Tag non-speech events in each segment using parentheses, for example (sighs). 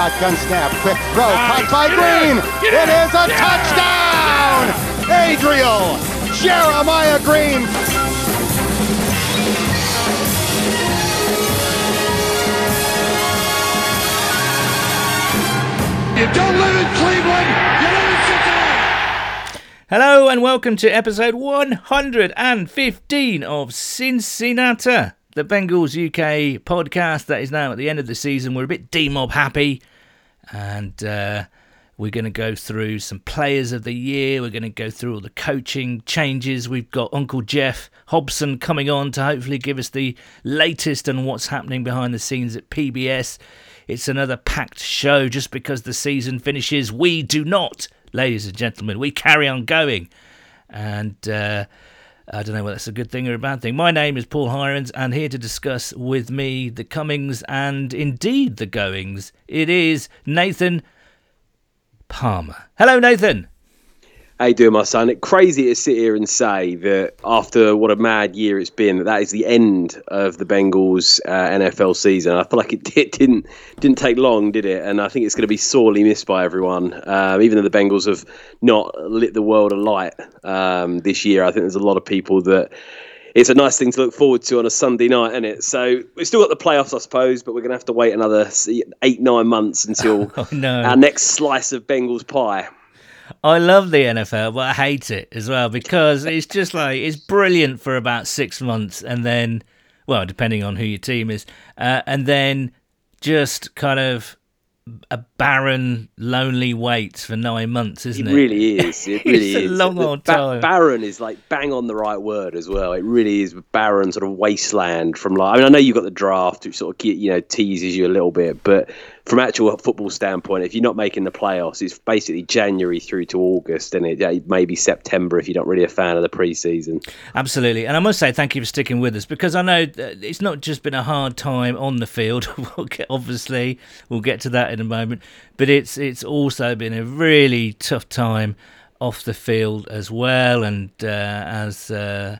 Dalton shotgun snap. Quick throw. Caught by Green. It is a touchdown. Adriel Jeremiah Green. You don't live in Cleveland. You live in Cincinnati. Hello and welcome to episode 115 of Cincinnati, the Bengals UK podcast that is now at the end of the season. We're a bit D-mob happy and uh, we're going to go through some players of the year. We're going to go through all the coaching changes. We've got Uncle Geoff Hobson coming on to hopefully give us the latest on what's happening behind the scenes at PBS. It's another packed show just because the season finishes. We do not, ladies and gentlemen. We carry on going. And uh, I don't know whether that's a good thing or a bad thing. My name is Paul Hirons, and here to discuss with me the comings and indeed the goings, it is Nathan Palmer. Hello, Nathan. How you doing, my son? It's crazy to sit here and say that after what a mad year it's been, that that is the end of the Bengals uh, NFL season. I feel like it, (laughs) it, didn't didn't take long, did it? And I think it's going to be sorely missed by everyone. Um, even though the Bengals have not lit the world alight um, this year, I think there's a lot of people that it's a nice thing to look forward to on a Sunday night, isn't it? So we've still got the playoffs, I suppose, but we're going to have to wait another eight nine months until (laughs) Oh, no. our next slice of Bengals pie. I love the NFL, but I hate it as well because it's just like it's brilliant for about six months, and then, well, depending on who your team is, uh, and then just kind of a barren, lonely wait for nine months, isn't it? It really is. It (laughs) really It's a long The old ba- time. barren is like bang on the right word as well. It really is barren, sort of wasteland. From like, I mean, I know you've got the draft, which sort of you know teases you a little bit, but from actual football standpoint, if you're not making the playoffs, it's basically January through to August, and it maybe September if you're not really a fan of the preseason. Absolutely. And I must say thank you for sticking with us because I know it's not just been a hard time on the field. (laughs) we'll get, obviously, we'll get to that in a moment. But it's it's also been a really tough time off the field as well. And uh, as uh,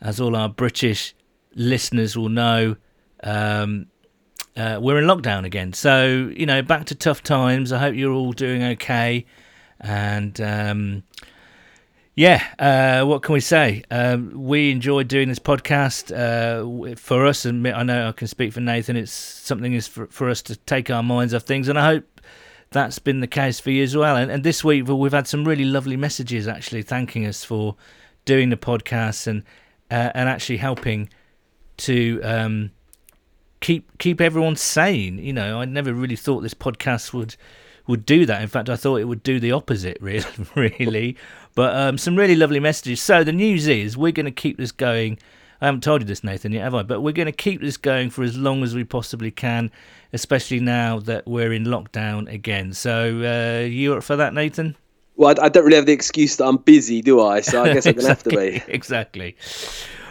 as all our British listeners will know, um, uh, we're in lockdown again. So, you know, back to tough times. I hope you're all doing okay. And um, yeah, uh, what can we say? Um, we enjoyed doing this podcast. Uh, for us, and I know I can speak for Nathan, it's something is for, for us to take our minds off things. And I hope that's been the case for you as well. And, and this week, we've had some really lovely messages actually thanking us for doing the podcast and, uh, and actually helping to. Um, keep keep everyone sane. You know, I never really thought this podcast would would do that. In fact, I thought it would do the opposite. (laughs) Really, really. But um, some really lovely messages. So the news is we're going to keep this going. I haven't told you this, Nathan, yet, have I? But we're going to keep this going for as long as we possibly can, especially now that we're in lockdown again. So uh, you up for that, Nathan? Well, I, don't really have the excuse that I'm busy, do I? So I guess I'm gonna have to be. (laughs) exactly.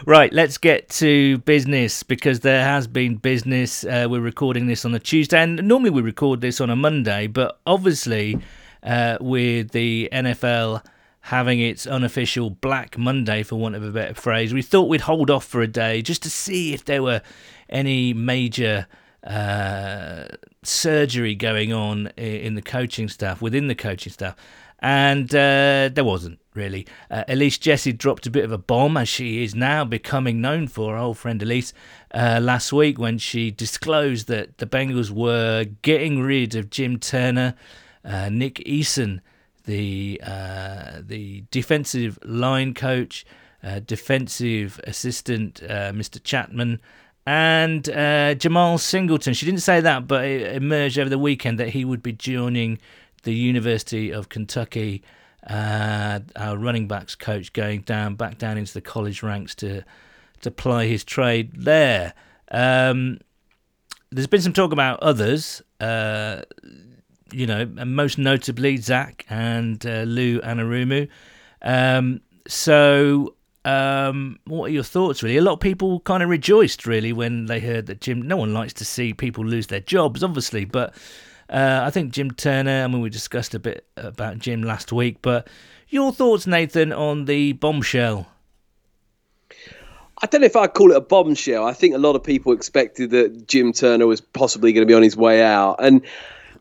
Right, let's get to business because there has been business. Uh, we're recording this on a Tuesday, and normally we record this on a Monday, but obviously, uh, with the NFL having its unofficial Black Monday, for want of a better phrase, we thought we'd hold off for a day just to see if there were any major uh, surgery going on in the coaching staff, within the coaching staff. And uh, there wasn't really. Uh, Elise Jesse dropped a bit of a bomb, as she is now becoming known for, our old friend Elise, uh, last week when she disclosed that the Bengals were getting rid of Jim Turner, uh, Nick Eason, the uh, the defensive line coach, uh, defensive assistant, Mr. Chapman, and uh, Jemal Singleton. She didn't say that, but it emerged over the weekend that he would be joining the University of Kentucky, uh, our running backs coach, going down back down into the college ranks to to ply his trade there. Um, there's been some talk about others, uh, you know, most notably Zac and uh, Lou Anarumo. Um, so, um, what are your thoughts, really? A lot of people kind of rejoiced, really, when they heard that Jim. No one likes to see people lose their jobs, obviously, but uh, I think Jim Turner. I mean, we discussed a bit about Jim last week, but your thoughts, Nathan, on the bombshell? I don't know if I'd call it a bombshell. I think a lot of people expected that Jim Turner was possibly going to be on his way out, and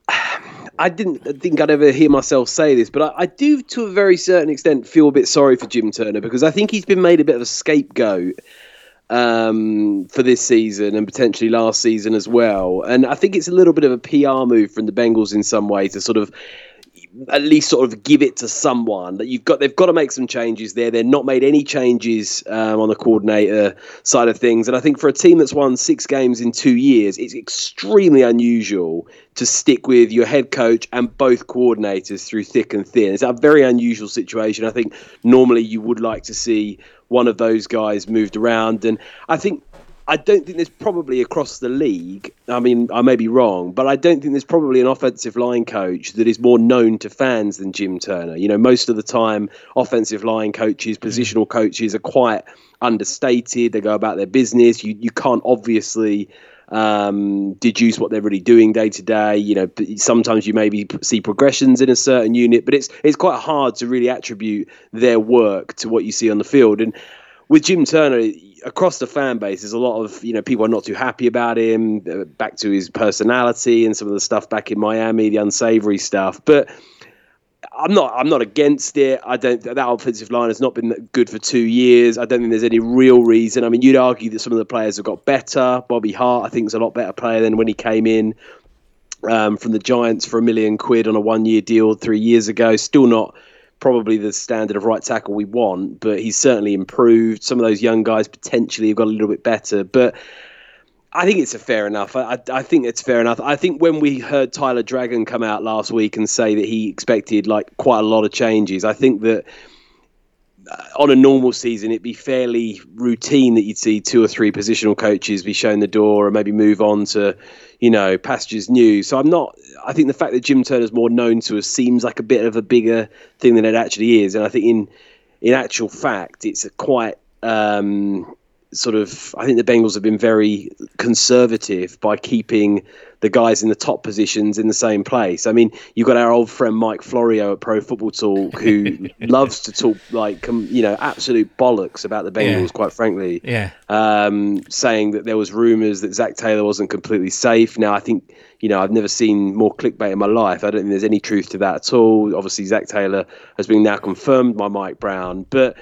(sighs) I didn't think I'd ever hear myself say this, but I, I, do, to a very certain extent, feel a bit sorry for Jim Turner because I think he's been made a bit of a scapegoat um, for this season and potentially last season as well. And I think it's a little bit of a PR move from the Bengals in some way to sort of at least sort of give it to someone that you've got they've got to make some changes there. They're not made any changes um, on the coordinator side of things. And i think for a team that's won six games in two years it's extremely unusual to stick with your head coach and both coordinators through thick and thin. It's a very unusual situation. I think normally you would like to see one of those guys moved around. And i think I don't think there's probably across the league. I mean, I may be wrong, but I don't think there's probably an offensive line coach that is more known to fans than Jim Turner. You know, most of the time, offensive line coaches, mm. positional coaches are quite understated. They go about their business. You you can't obviously um, deduce what they're really doing day to day. You know, sometimes you maybe see progressions in a certain unit, but it's it's quite hard to really attribute their work to what you see on the field. And with Jim Turner, across the fan base, there's a lot of you know people are not too happy about him. Uh, back to his personality and some of the stuff back in Miami, the unsavory stuff. But I'm not I'm not against it. I don't that offensive line has not been good for two years. I don't think there's any real reason. I mean, you'd argue that some of the players have got better. Bobby Hart, I think, is a lot better player than when he came in. Um, from the Giants for a million quid on a one-year deal three years ago. Still not probably the standard of right tackle we want, but he's certainly improved. Some of those young guys potentially have got a little bit better, but I think it's a fair enough. I, I, I, think it's fair enough. I think when we heard Tyler Dragon come out last week and say that he expected like quite a lot of changes, I think that on a normal season, it'd be fairly routine that you'd see two or three positional coaches be shown the door and maybe move on to, you know, pastures new. So I'm not. I think the fact that Jim Turner's more known to us seems like a bit of a bigger thing than it actually is. And I think in in actual fact, it's a quite um, sort of I think the Bengals have been very conservative by keeping the guys in the top positions in the same place. I mean, you've got our old friend Mike Florio at Pro Football Talk who (laughs) loves to talk like you know absolute bollocks about the Bengals, yeah. quite frankly. Yeah. Um, saying that there was rumours that Zac Taylor wasn't completely safe. Now I think you know I've never seen more clickbait in my life. I don't think there's any truth to that at all. Obviously, Zac Taylor has been now confirmed by Mike Brown, but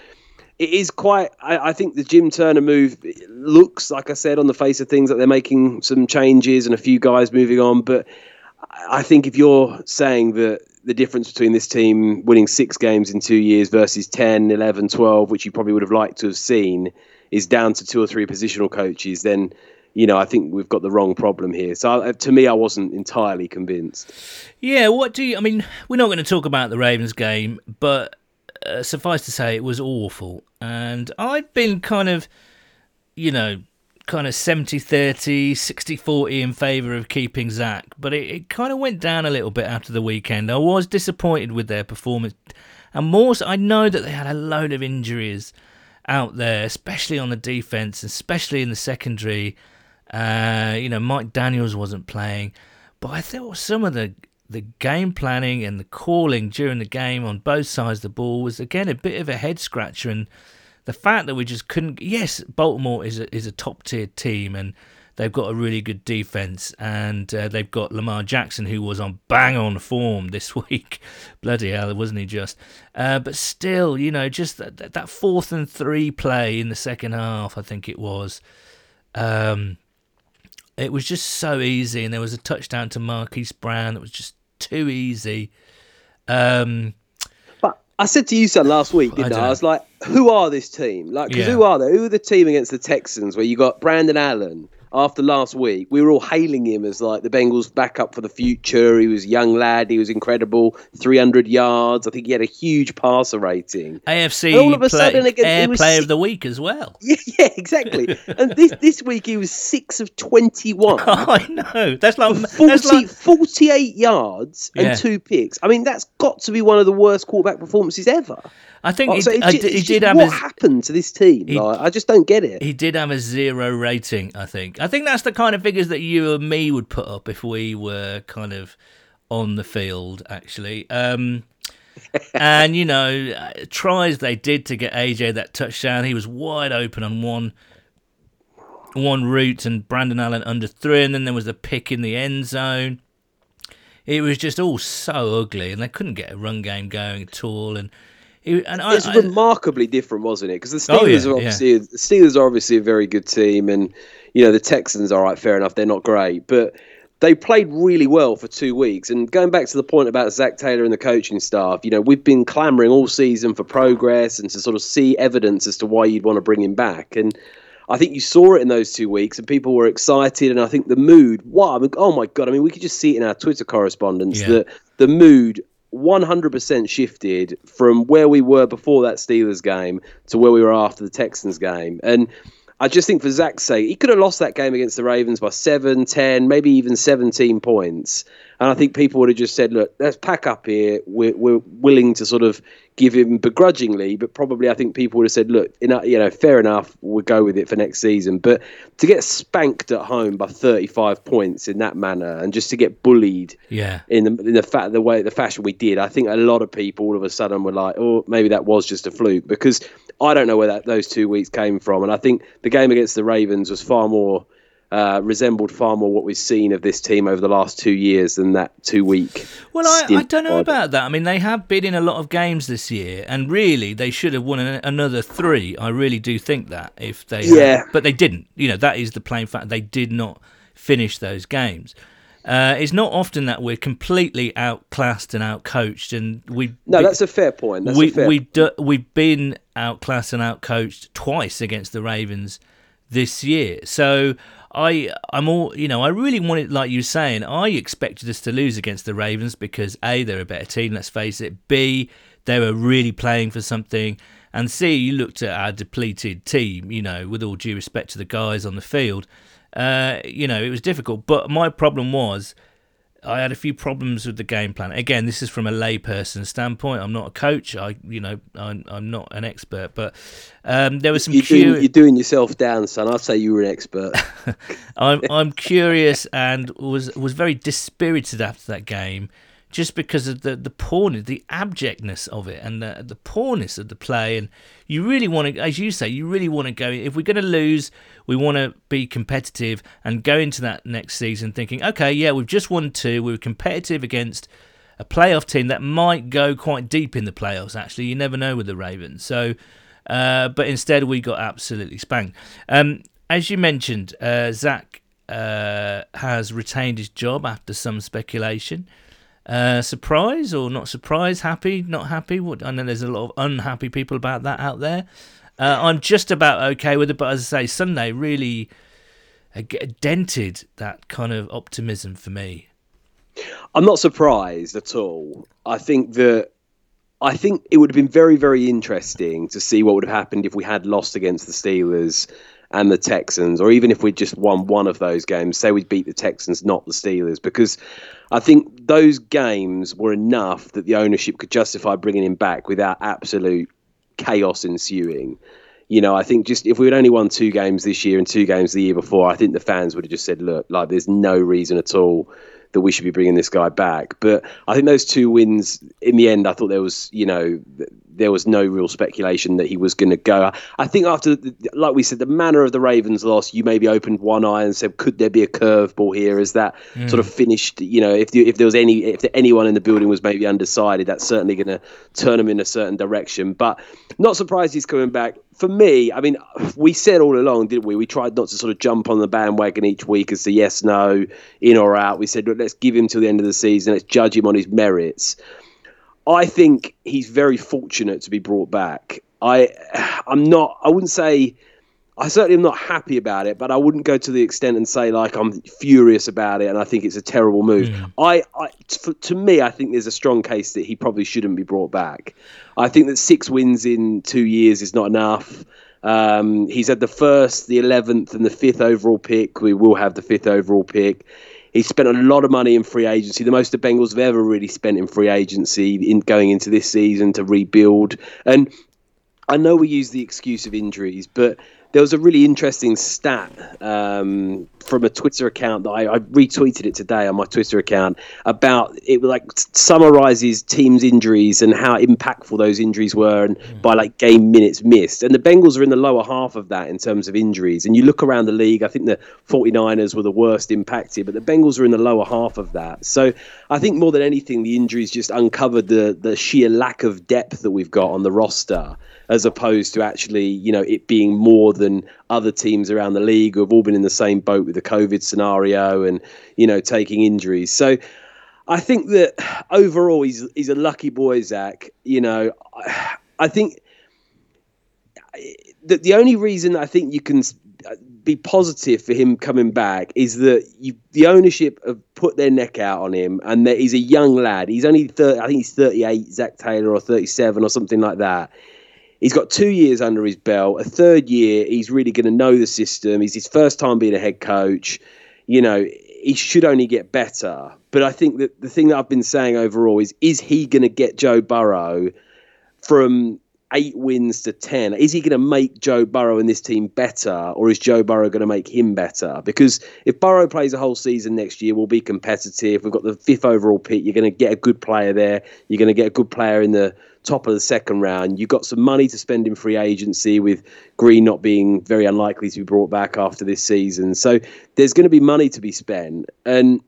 it is quite. I, I, think the Jim Turner move looks, like I said, on the face of things, that they're making some changes and a few guys moving on. But I think if you're saying that the difference between this team winning six games in two years versus 10, 11, 12, which you probably would have liked to have seen, is down to two or three positional coaches, then you know, I think we've got the wrong problem here. So to me, I wasn't entirely convinced. Yeah, what do you? I mean, we're not going to talk about the Ravens game, but uh, suffice to say, it was awful. And I'd been kind of, you know, kind of 70 30, 60 40 in favour of keeping Zac, but it, it kind of went down a little bit after the weekend. I was disappointed with their performance. And more so, I know that they had a load of injuries out there, especially on the defence, especially in the secondary. Uh, you know, Mike Daniels wasn't playing, but I thought some of the the game planning and the calling during the game on both sides of the ball was again a bit of a head scratcher. And the fact that we just couldn't yes Baltimore is a, is a top tier team and they've got a really good defense and uh, they've got Lamar Jackson who was on bang on form (laughs) this week. Bloody hell wasn't he just? Uh, but still you know just that, that fourth and three play in the second half I think it was um, it was just so easy. And there was a touchdown to Marquise Brown that was just too easy. Um, but I said to you, son, last week, didn't I? I? I was like, who are this team? Like, yeah. who are they? Who are the team against the Texans where you got Brandon Allen, after last week, we were all hailing him as like the Bengals' backup for the future. He was a young lad. He was incredible. 300 yards. I think he had a huge passer rating. AFC and all of a play, sudden, again, Air Player six, of the Week as well. (laughs) Yeah, yeah exactly. (laughs) and this this week he was six of 21. (laughs) I know. That's like, 40, that's like 48 yards and yeah. two picks. I mean, that's got to be one of the worst quarterback performances ever. I think he, so it, he did have. What happened to this team? He, like, I just don't get it. He did have a zero rating. I think. I think that's the kind of figures that you and me would put up if we were kind of on the field. Actually, um, (laughs) and you know, uh, tries they did to get AJ that touchdown. He was wide open on one one route, and Brandon Allen under three, and then there was a pick in the end zone. It was just all so ugly, and they couldn't get a run game going at all. And it, and I, it's I- remarkably different, wasn't it? Because the Oh, Steelers yeah, are obviously the Steelers are obviously a very good team, and you know the Texans. Are all right, fair enough, they're not great, but they played really well for two weeks. And going back to the point about Zac Taylor and the coaching staff, you know we've been clamoring all season for progress and to sort of see evidence as to why you'd want to bring him back. And I think you saw it in those two weeks, and people were excited. And I think the mood, wow, I mean, oh my god! I mean, we could just see it in our Twitter correspondence Yeah. that the mood 100% shifted from where we were before that Steelers game to where we were after the Texans game. And I just think for Zac's sake, he could have lost that game against the Ravens by 7, 10, maybe even 17 points. And I think people would have just said, look, let's pack up here. We're, we're willing to sort of give him begrudgingly, but probably I think people would have said, look, you know, you know, fair enough, we'll go with it for next season. But to get spanked at home by 35 points in that manner and just to get bullied yeah, in the in the fact the way the fashion we did, I think a lot of people all of a sudden were like, oh, maybe that was just a fluke because I don't know where that those two weeks came from, and I think the game against the Ravens was far more. Uh, resembled far more what we've seen of this team over the last two years than that two week. Well, I, I don't know about that. I mean, they have been in a lot of games this year, and really, they should have won an, another three. I really do think that if they, had. Yeah. but they didn't. You know, that is the plain fact. They did not finish those games. Uh, it's not often that we're completely outclassed and outcoached, and we No, that's a fair point. That's we fair we do, we've been outclassed and outcoached twice against the Ravens this year. So I I'm all you know I really wanted like you saying I expected us to lose against the Ravens because a they're a better team. Let's face it. B they were really playing for something. And C, you looked at our depleted team, you know, with all due respect to the guys on the field, uh, you know, it was difficult. But my problem was I had a few problems with the game plan. Again, this is from a layperson standpoint. I'm not a coach. I, you know, I'm, I'm not an expert, but um, there was some. You're doing, you're doing yourself down, son. I'd say you were an expert. (laughs) (laughs) I'm, I'm curious and was was very dispirited after that game, just because of the the poorness, the abjectness of it, and the the poorness of the play. And you really want to, as you say, you really want to go. If we're going to lose, we want to be competitive and go into that next season thinking, okay, yeah, we've just won two. We were competitive against a playoff team that might go quite deep in the playoffs. Actually, you never know with the Ravens. So, uh, but instead we got absolutely spanked. Um, as you mentioned, uh, Zac uh, has retained his job after some speculation. Uh, surprise or not surprise? Happy? Not happy? What? I know there's a lot of unhappy people about that out there. Uh, I'm just about okay with it, but as I say, Sunday really uh, dented that kind of optimism for me. I'm not surprised at all. I think that I think it would have been very, very interesting to see what would have happened if we had lost against the Steelers and the Texans, or even if we just won one of those games. Say we beat the Texans, not the Steelers, because I think those games were enough that the ownership could justify bringing him back without absolute chaos ensuing. You know, I think just if we had only won two games this year and two games the year before, I think the fans would have just said, look, like there's no reason at all that we should be bringing this guy back. But I think those two wins, in the end, I thought there was, you know, there was no real speculation that he was going to go. I think after, the, like we said, the manner of the Ravens loss, you maybe opened one eye and said, could there be a curveball here? Is that hmm. sort of finished? You know, if if there was any, if anyone in the building was maybe undecided, that's certainly going to turn them in a certain direction. But not surprised he's coming back. For me, I mean, we said all along, didn't we? We tried not to sort of jump on the bandwagon each week and say yes, no, in or out. We said, look, let's give him till the end of the season. Let's judge him on his merits. I think he's very fortunate to be brought back. I, I'm not. I wouldn't say. I certainly am not happy about it, but I wouldn't go to the extent and say like I'm furious about it and I think it's a terrible move. I, I t- to me, I think there's a strong case that he probably shouldn't be brought back. I think that six wins in two years is not enough. Um, he's had the first, the eleventh, and the fifth overall pick. We will have the fifth overall pick. He spent a lot of money in free agency, the most the Bengals have ever really spent in free agency in going into this season to rebuild. And I know we use the excuse of injuries, but there was a really interesting stat um, from a Twitter account that I, I, retweeted it today on my Twitter account about it like summarizes teams' injuries and how impactful those injuries were and mm. by like game minutes missed. And the Bengals are in the lower half of that in terms of injuries. And you look around the league, I think the 49ers were the worst impacted, but the Bengals are in the lower half of that. So I think more than anything, the injuries just uncovered the the sheer lack of depth that we've got on the roster as opposed to actually, you know, it being more than other teams around the league who have all been in the same boat with the COVID scenario and, you know, taking injuries. So I think that overall he's he's a lucky boy, Zac. You know, I think that the only reason I think you can be positive for him coming back is that you, the ownership have put their neck out on him, and that he's a young lad. He's only 30, I think he's 38, Zac Taylor, or 37, or something like that. He's got two years under his belt. A third year, he's really going to know the system. He's his first time being a head coach. You know, he should only get better. But I think that the thing that I've been saying overall is is he going to get Joe Burrow from eight wins to 10? Is he going to make Joe Burrow and this team better, or is Joe Burrow going to make him better? Because if Burrow plays a whole season next year, we'll be competitive. We've got the fifth overall pick. You're going to get a good player there. You're going to get a good player in the top of the second round. You've got some money to spend in free agency with Green not being very unlikely to be brought back after this season. So there's going to be money to be spent. And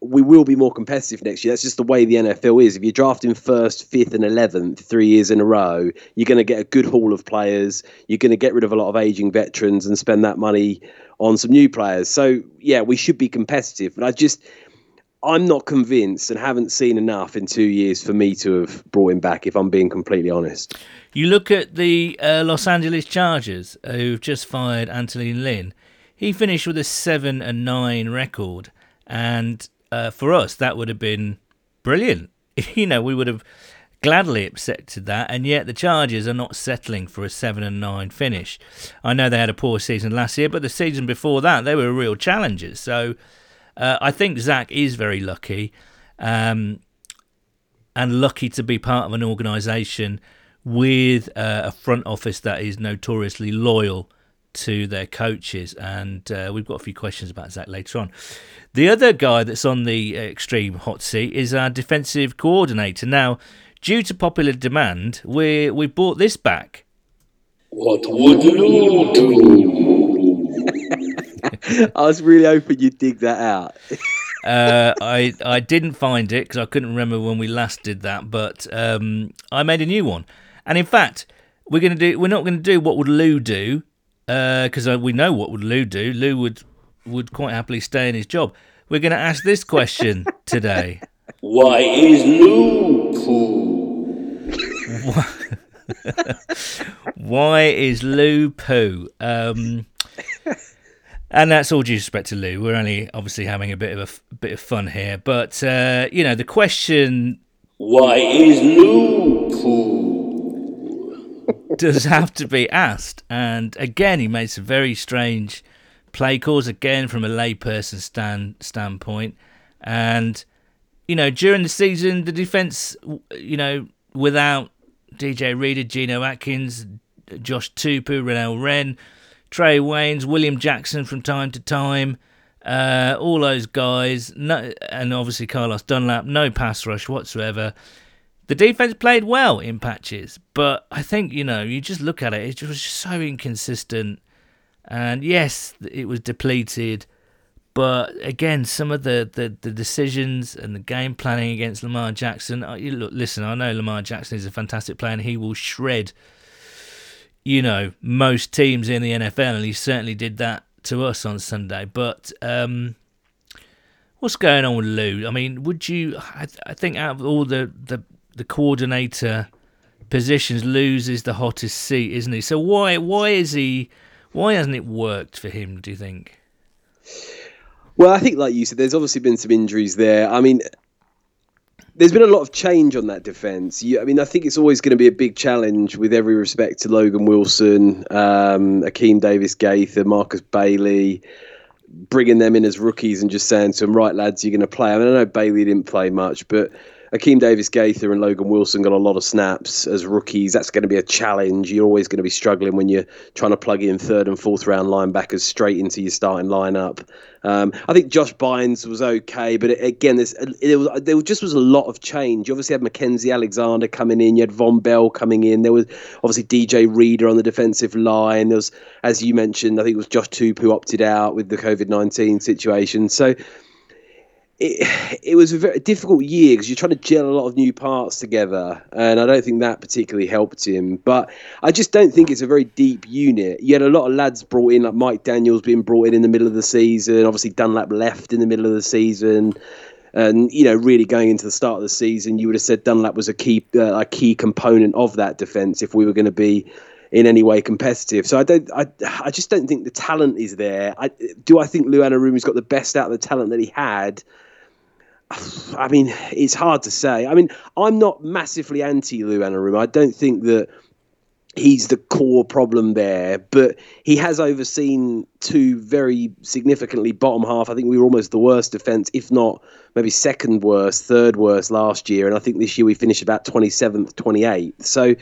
we will be more competitive next year. That's just the way the NFL is. If you're drafting first, fifth, and eleventh three years in a row, you're going to get a good haul of players. You're going to get rid of a lot of aging veterans and spend that money on some new players. So yeah, we should be competitive. But I just, I'm not convinced and haven't seen enough in two years for me to have brought him back. If I'm being completely honest. You look at the uh, Los Angeles Chargers, who've just fired Anthony Lynn. He finished with a seven and nine record, and uh, for us, that would have been brilliant. (laughs) you know, we would have gladly accepted that, and yet the Chargers are not settling for a seven and nine finish. I know they had a poor season last year, but the season before that, they were real challengers. So uh, I think Zac is very lucky, um, and lucky to be part of an organisation with uh, a front office that is notoriously loyal to their coaches. And uh, we've got a few questions about Zac later on. The other guy that's on the extreme hot seat is our defensive coordinator. Now, due to popular demand, we we brought this back. What would you do? I was really hoping you'd dig that out. uh, I I didn't find it because I couldn't remember when we last did that, but um, I made a new one. And in fact, we're gonna do. We're not going to do what would Lou do because uh, we know what would Lou do. Lou would would quite happily stay in his job. We're going to ask this question today. Why is Lou poo? (laughs) Why is Lou poo? Um, and that's all due respect to Lou. We're only obviously having a bit of a f- bit of fun here, but uh, you know the question. Why is Lou poo? does have to be asked. And again, he made some very strange play calls, again, from a layperson stand, standpoint. And, you know, during the season, the defence, you know, without DJ Reader, Geno Atkins, Josh Tupou, Renell Wren, Trae Waynes, William Jackson from time to time, uh, all those guys, no, and obviously Carlos Dunlap, no pass rush whatsoever the defense played well in patches, but I think you know you just look at it; it was just so inconsistent. And yes, it was depleted, but again, some of the, the, the decisions and the game planning against Lamar Jackson. You look, listen, I know Lamar Jackson is a fantastic player, and he will shred, you know, most teams in the NFL, and he certainly did that to us on Sunday. But um, what's going on with Lou? I mean, would you? I, I think out of all the the the coordinator positions loses the hottest seat, isn't he? So why why is he why hasn't it worked for him? Do you think? Well, I think, like you said, there's obviously been some injuries there. I mean, there's been a lot of change on that defense. I mean, I think it's always going to be a big challenge with every respect to Logan Wilson, um, Akeem Davis Gaither, Markus Bailey, bringing them in as rookies and just saying to them, right, lads, you're going to play. I mean, I know Bailey didn't play much, but Akeem Davis Gaither and Logan Wilson got a lot of snaps as rookies. That's going to be a challenge. You're always going to be struggling when you're trying to plug in third and fourth round linebackers straight into your starting lineup. Um, I think Josh Bynes was okay, but again, there's, there, was, there just was a lot of change. You obviously had Mackensie Alexander coming in, you had Vonn Bell coming in. There was obviously DJ Reader on the defensive line. There was, as you mentioned, I think it was Josh Tupou who opted out with the COVID 19 situation. So, it, it was a very difficult year because you're trying to gel a lot of new parts together, and I don't think that particularly helped him. But I just don't think it's a very deep unit. You had a lot of lads brought in, like Mike Daniels being brought in in the middle of the season. Obviously, Dunlap left in the middle of the season, and you know, really going into the start of the season, you would have said Dunlap was a key uh, a key component of that defense if we were going to be in any way competitive. So I don't, I, I just don't think the talent is there. I, do I think Lou Anarumo's got the best out of the talent that he had? (sighs) I mean, it's hard to say. I mean, I'm not massively anti Lou Anarumo. I don't think that he's the core problem there, but he has overseen two very significantly bottom half. I think we were almost the worst defense, if not maybe second worst, third worst last year, and I think this year we finished about 27th, 28th. So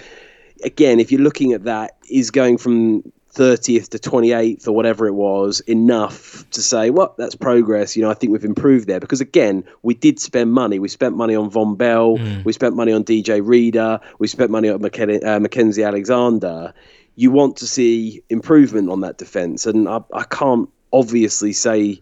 again, if you're looking at that, is going from 30th to 28th or whatever it was enough to say, well, that's progress. You know, I think we've improved there because again, we did spend money. We spent money on Vonn Bell. Mm. We spent money on DJ Reader. We spent money on McKen- uh, Mackensie Alexander. You want to see improvement on that defense, and I, I can't obviously say,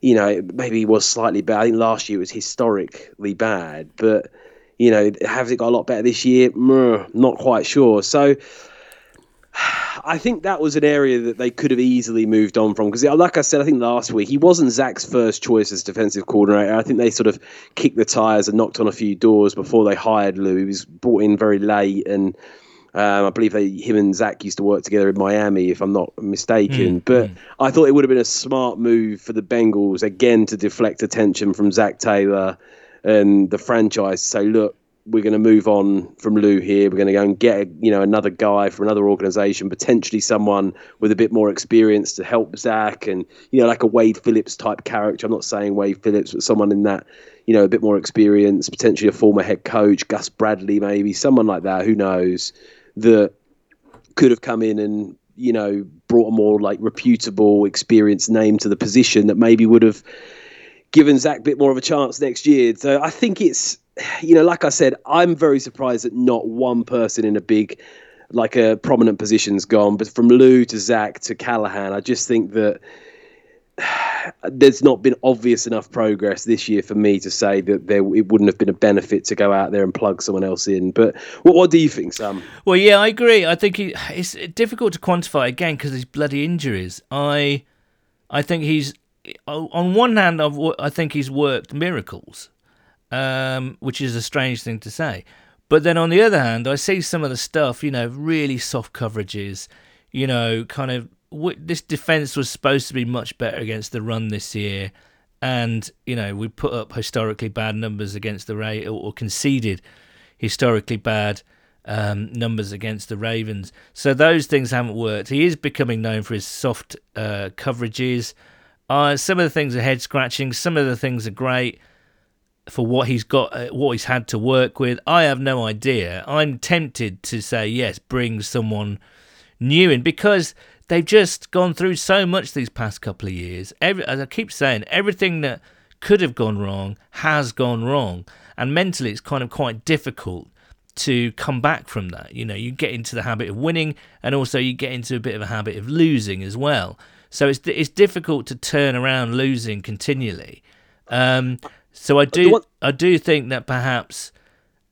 you know, maybe it was slightly bad. I think last year was historically bad, but you know, has it got a lot better this year? Not quite sure. So I think that was an area that they could have easily moved on from because, like I said, I think last week he wasn't Zac's first choice as defensive coordinator. I think they sort of kicked the tires and knocked on a few doors before they hired Lou. He was brought in very late, and um, I believe they, him and Zac used to work together in Miami, if I'm not mistaken. Mm, but mm. I thought it would have been a smart move for the Bengals again to deflect attention from Zac Taylor and the franchise. To say, look, we're going to move on from Lou here. We're going to go and get you know another guy from another organization, potentially someone with a bit more experience to help Zac, and you know like a Wade Phillips type character. I'm not saying Wade Phillips, but someone in that you know a bit more experience, potentially a former head coach, Gus Bradley maybe, someone like that. Who knows that could have come in and you know brought a more like reputable, experienced name to the position that maybe would have given Zac a bit more of a chance next year. So I think it's you know, like I said, I'm very surprised that not one person in a big, like a prominent position's gone. But from Lou to Zac to Callahan, I just think that (sighs) there's not been obvious enough progress this year for me to say that there it wouldn't have been a benefit to go out there and plug someone else in. But what what do you think, Sam? Well, yeah, I agree. I think he, it's difficult to quantify again because his bloody injuries. I I think he's on one hand, I've, I think he's worked miracles um, which is a strange thing to say. But then on the other hand, I see some of the stuff, you know, really soft coverages, you know, kind of w- this defense was supposed to be much better against the run this year. And, you know, we put up historically bad numbers against the Ray or, or conceded historically bad um, numbers against the Ravens. So those things haven't worked. He is becoming known for his soft uh, coverages. Uh, some of the things are head scratching, some of the things are great for what he's got, uh, what he's had to work with. I have no idea. I'm tempted to say yes, bring someone new in because they've just gone through so much these past couple of years. Every, as I keep saying, everything that could have gone wrong has gone wrong, and mentally it's kind of quite difficult to come back from that. You know, you get into the habit of winning, and also you get into a bit of a habit of losing as well. So it's it's difficult to turn around losing continually. Um, so I do, one- I do think that perhaps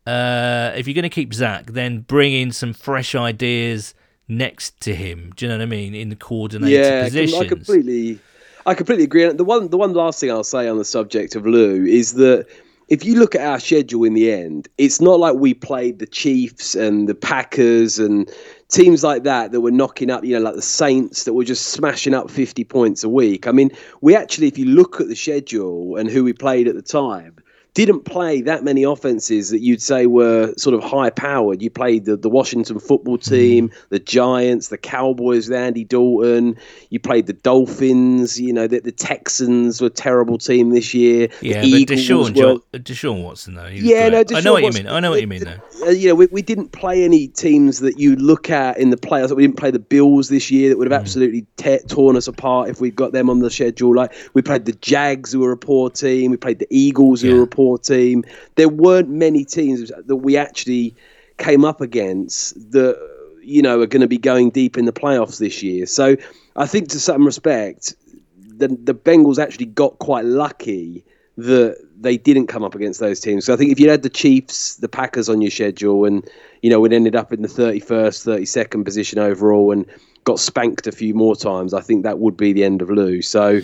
uh, if you're going to keep Zac, then bring in some fresh ideas next to him. Do you know what I mean? In the coordinated yeah, positions. I completely, I completely agree. And the one, the one last thing I'll say on the subject of Lou is that if you look at our schedule in the end, it's not like we played the Chiefs and the Packers and teams like that that were knocking up, you know, like the Saints that were just smashing up 50 points a week. I mean, we actually, if you look at the schedule and who we played at the time, didn't play that many offenses that you'd say were sort of high powered. You played the, the Washington football Mm. team, the Giants, the Cowboys with Andy Dalton. You played the Dolphins. You know, the, the Texans were a terrible team this year. Yeah, the but Eagles Deshaun, were- Deshaun Watson though. yeah, no, great. I know what you mean. I know what you mean (laughs) though. Uh, you know, we, we didn't play any teams that you look at in the playoffs. We didn't play the Bills this year that would Mm. have absolutely te- torn us apart if we'd got them on the schedule. Like we played the Jags, who were a poor team. We played the Eagles, who Yeah. were a poor team. There weren't many teams that we actually came up against that you know are going to be going deep in the playoffs this year. So I think to some respect, the the Bengals actually got quite lucky that they didn't come up against those teams. So I think if you had the Chiefs, the Packers on your schedule, and you know, it ended up in the thirty first, thirty second position overall, and got spanked a few more times, I think that would be the end of Lou. So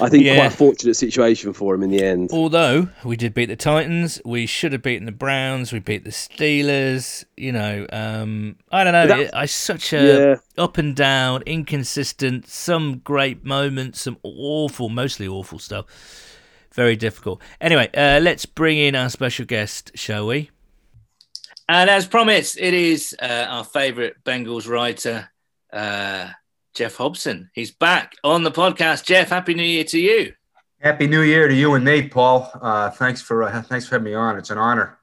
I think Yeah. quite a fortunate situation for him in the end. Although we did beat the Titans, we should have beaten the Browns. We beat the Steelers. You know, um, I don't know. That- it, I such a Yeah. up and down, inconsistent. Some great moments, some awful, mostly awful stuff. Very difficult. Anyway, uh, let's bring in our special guest, shall we? And as promised, it is uh, our favourite Bengals writer, uh, Geoff Hobson. He's back on the podcast. Jeff, happy New Year to you. Happy New Year to you and Nate, Paul. Uh, thanks for uh, thanks for having me on. It's an honor.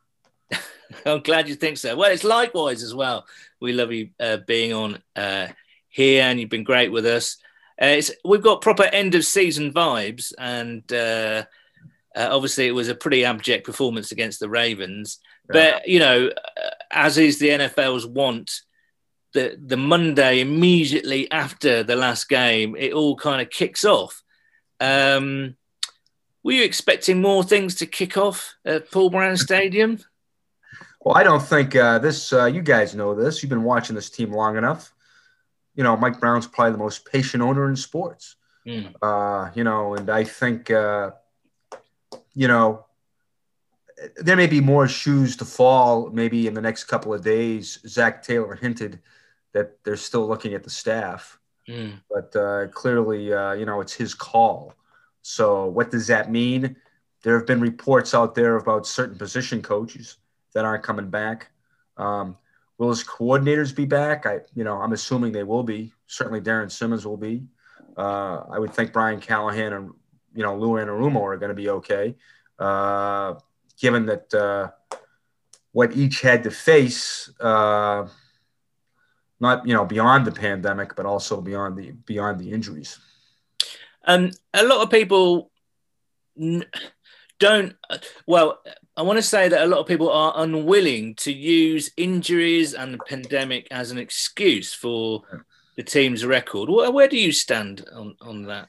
(laughs) I'm glad you think so. Well, it's likewise as well. We love you uh, being on uh, here, and you've been great with us. Uh, it's, we've got proper end of season vibes, and uh, obviously it was a pretty abject performance against the Ravens. But you know, uh, as is the NFL's want, the the Monday immediately after the last game, it all kind of kicks off. Um, were you expecting more things to kick off at Paul Brown (laughs) Stadium? Well, I don't think uh, this. Uh, you guys know this. You've been watching this team long enough. You know, Mike Brown's probably the most patient owner in sports. Mm. Uh, you know, and I think uh, you know there may be more shoes to fall. Maybe in the next couple of days, Zac Taylor hinted that they're still looking at the staff. Mm. but uh, clearly, uh, you know, it's his call. So, what does that mean? There have been reports out there about certain position coaches that aren't coming back. Um, will his coordinators be back? I, you know, I'm assuming they will be. Certainly, Darrin Simmons will be. Uh, I would think Brian Callahan and you know Lou Anarumo are going to be okay, uh, given that uh, what each had to face. Uh, not you know beyond the pandemic, but also beyond the beyond the injuries. Um, a lot of people n- don't. Well, I want to say that a lot of people are unwilling to use injuries and the pandemic as an excuse for the team's record. Where, where do you stand on, on that?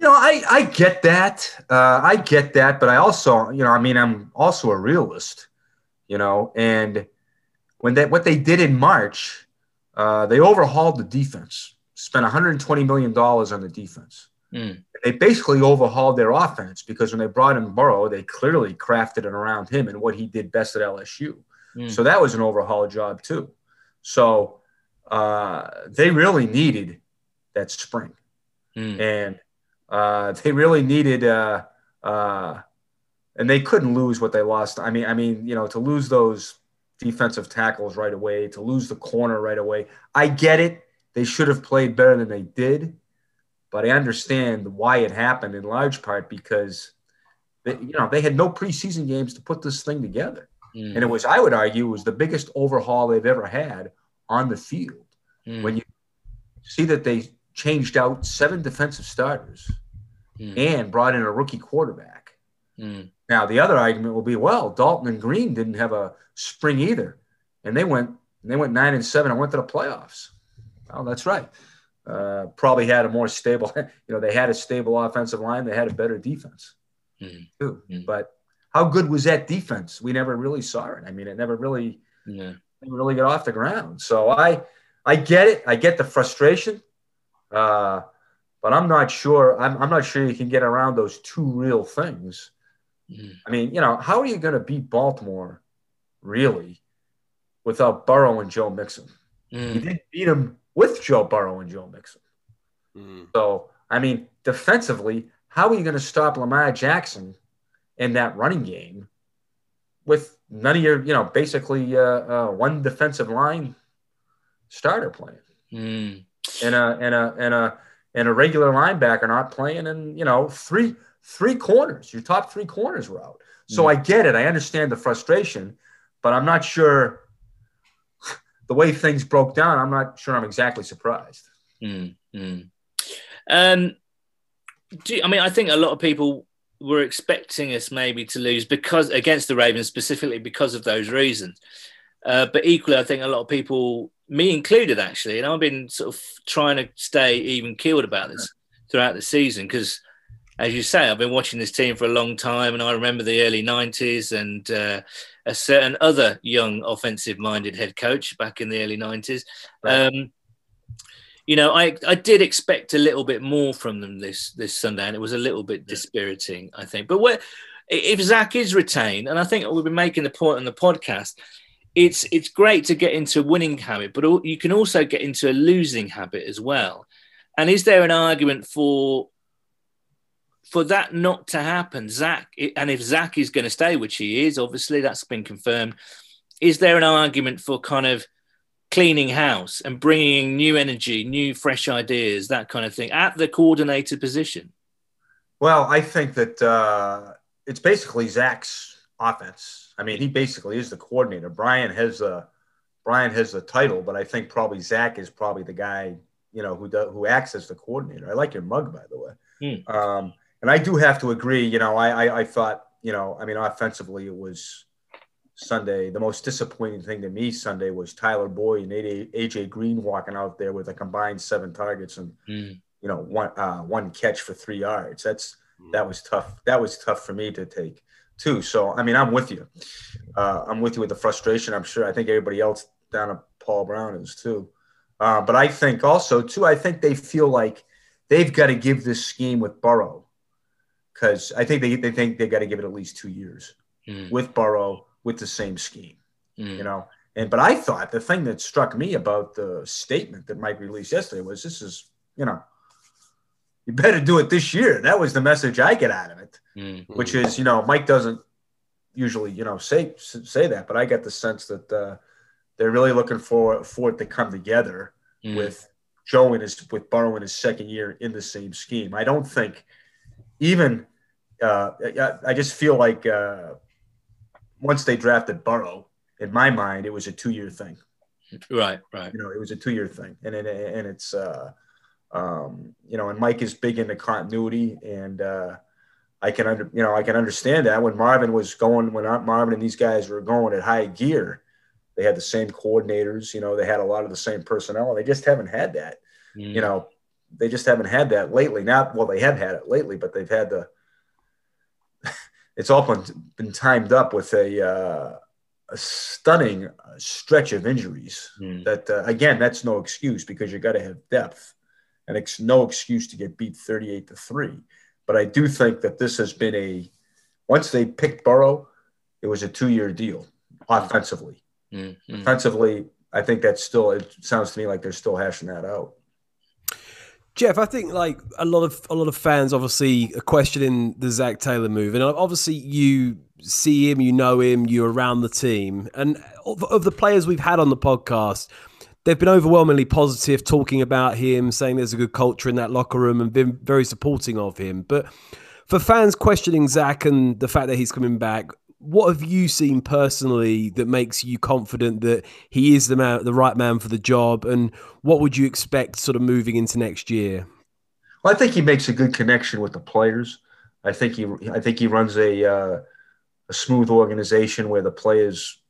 You know, I I get that. Uh, I get that, but I also, you know, I mean, I'm also a realist. You know, and when that what they did in March, uh, they overhauled the defense, spent 120 million dollars on the defense. Mm. They basically overhauled their offense because when they brought in Burrow, they clearly crafted it around him and what he did best at LSU. Mm. So that was an overhaul job too. So uh, they really needed that spring, Mm. and uh, (laughs) they really needed, uh, uh, and they couldn't lose what they lost. I mean, I mean, you know, to lose those defensive tackles right away, to lose the corner right away. I get it; they should have played better than they did, but I understand why it happened in large part because. They, you know, they had no preseason games to put this thing together. Mm. And it was, I would argue, was the biggest overhaul they've ever had on the field. Mm. When you see that they changed out seven defensive starters Mm. and brought in a rookie quarterback. Mm. Now, the other argument will be, well, Dalton and Green didn't have a spring either, and they went they went nine and seven and went to the playoffs. Well, that's right. Uh, probably had a more stable, (laughs) you know, they had a stable offensive line. They had a better defense Mm. too. But how good was that defense? We never really saw it. I mean, it never really Yeah. didn't really get off the ground. So I I get it. I get the frustration. Uh, but I'm not sure. I'm, I'm not sure you can get around those two real things. Mm. I mean, you know, how are you going to beat Baltimore really without Burrow and Joe Mixon? You Mm. didn't beat them with Joe Burrow and Joe Mixon. So, I mean, defensively, how are you going to stop Lamar Jackson in that running game with none of your, you know, basically uh, uh, one defensive line starter playing, Mm. and a and a and a and a regular linebacker not playing, and you know, three three corners, your top three corners were out. So I get it. I understand the frustration, but I'm not sure (laughs) the way things broke down. I'm not sure I'm exactly surprised. Mm, mm. Um, do I mean, I think a lot of people were expecting us maybe to lose because against the Ravens specifically because of those reasons. Uh, but equally, I think a lot of people, me included, actually, and I've been sort of trying to stay even keeled about this throughout the season because, as you say, I've been watching this team for a long time, and I remember the early '90s and uh, a certain other young offensive-minded head coach back in the early '90s. Right. Um, you know, I, I did expect a little bit more from them this this Sunday, and it was a little bit dispiriting, I think. But where, if Zac is retained, and I think we've been making the point on the podcast, it's it's great to get into a winning habit, but you can also get into a losing habit as well. And is there an argument for for that not to happen, Zac? And if Zac is going to stay, which he is, obviously that's been confirmed. Is there an argument for kind of cleaning house and bringing new energy, new fresh ideas, that kind of thing at the coordinator position? Well, I think that uh, it's basically Zac's offense. I mean, he basically is the coordinator. Brian has a Brian has the title, but I think probably Zac is probably the guy you know who does, who acts as the coordinator. I like your mug, by the way. Um, and I do have to agree. You know, I, I I thought you know, I mean, offensively it was Sunday. The most disappointing thing to me Sunday was Tyler Boyd and AJ Green walking out there with a combined seven targets and Mm. you know one uh, one catch for three yards. That's that was tough. That was tough for me to take too. So I mean, I'm with you. Uh, I'm with you with the frustration. I'm sure. I think everybody else down at Paul Brown is too. Uh, but I think also too. I think they feel like they've got to give this scheme with Burrow because I think they, they think they got to give it at least two years Mm. with Burrow with the same scheme Mm. you know. And but I thought the thing that struck me about the statement that Mike released yesterday was this is, you know, you better do it this year. That was the message I get out of it, Mm. which is, you know, Mike doesn't usually, you know, say say that, but I get the sense that uh, they're really looking for for it to come together Mm. with Joe in his with Burrow in his second year in the same scheme. I don't think even uh, I, I just feel like uh, once they drafted Burrow, in my mind, it was a two year thing. Right, right. You know, it was a two year thing, and it, and it's uh, um, you know, and Mike is big into continuity, and uh, I can under you know I can understand that when Marvin was going when Marvin and these guys were going at high gear, they had the same coordinators. You know, they had a lot of the same personnel, and they just haven't had that Mm. you know, they just haven't had that lately. Not well, they have had it lately, but they've had the. (laughs) It's all been, been timed up with a, uh, a stunning stretch of injuries. Mm. That uh, again, that's no excuse because you got to have depth, and it's no excuse to get beat thirty-eight to three. But I do think that this has been a once they picked Burrow, it was a two-year deal offensively. Mm. Mm. Offensively, I think that's still. It sounds to me like they're still hashing that out. Geoff, I think like a lot of a lot of fans obviously are questioning the Zac Taylor move, and obviously you see him, you know him, you're around the team, and of, of the players we've had on the podcast, they've been overwhelmingly positive, talking about him, saying there's a good culture in that locker room, and been very supporting of him. But for fans questioning Zac and the fact that he's coming back, what have you seen personally that makes you confident that he is the man, the right man for the job, and what would you expect sort of moving into next year? Well, I think he makes a good connection with the players. I think he, I think he runs a, uh, a smooth organization where the players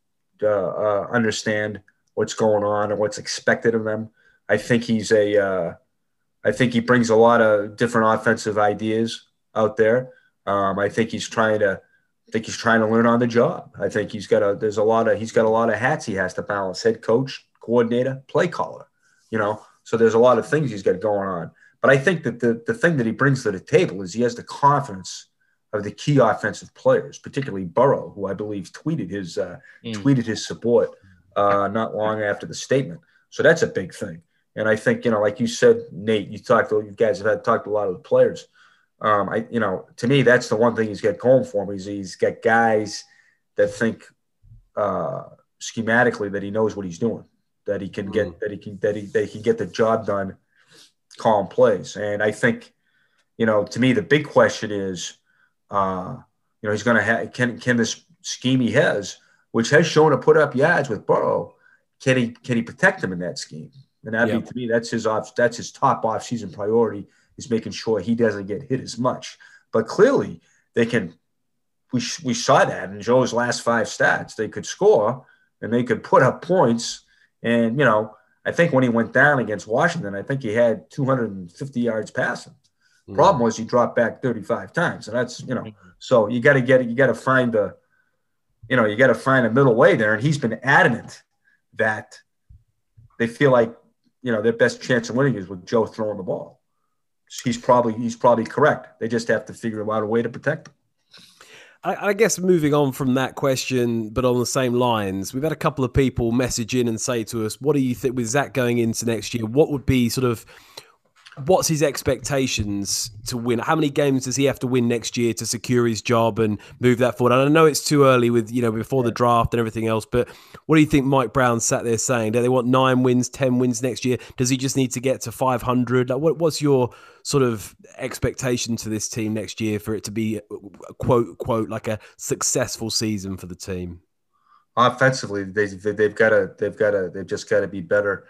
uh, uh, understand what's going on and what's expected of them. I think he's a, uh, I think he brings a lot of different offensive ideas out there. Um, I think he's trying to, I think he's trying to learn on the job. I think he's got a, there's a lot of, he's got a lot of hats he has to balance: head coach, coordinator, play caller. You know, so there's a lot of things he's got going on. But I think that the, the thing that he brings to the table is he has the confidence of the key offensive players, particularly Burrow, who I believe tweeted his uh, Mm. tweeted his support uh, not long after the statement. So that's a big thing. And I think you know, like you said, Nate, you talked. You guys have had talked to a lot of the players. Um, I, you know, to me, that's the one thing he's got going for him. Is he's got guys that think uh, schematically that he knows what he's doing, that he can get that he can that he that he can get the job done, calm plays. And I think, you know, to me the big question is, uh, you know, he's going to have can can this scheme he has, which has shown to put up yards with Burrow, can he can he protect him in that scheme? And that Yeah. be to me that's his off that's his top off season priority is making sure he doesn't get hit as much. But clearly they can. We we saw that in Joe's last five stats. They could score and they could put up points. And you know, I think when he went down against Washington, I think he had 250 yards passing. Hmm. Problem was he dropped back 35 times, and that's you know. Hmm. So you got to get it. you got to find the, you know, you got to find a middle way there. And he's been adamant that they feel like you know their best chance of winning is with Joe throwing the ball. He's probably he's probably correct. They just have to figure out a way to protect him. I, I guess moving on from that question, but on the same lines, we've had a couple of people message in and say to us, "What do you think with Zac going into next year? What would be sort of what's his expectations to win? How many games does he have to win next year to secure his job and move that forward? And I know it's too early with you know before the draft and everything else, but what do you think Mike Brown sat there saying? Do they want nine wins, ten wins next year? Does he just need to get to five hundred? Like, what, what's your sort of expectation to this team next year for it to be quote quote like a successful season for the team? offensively they, they've got to they've got to they've just got to be better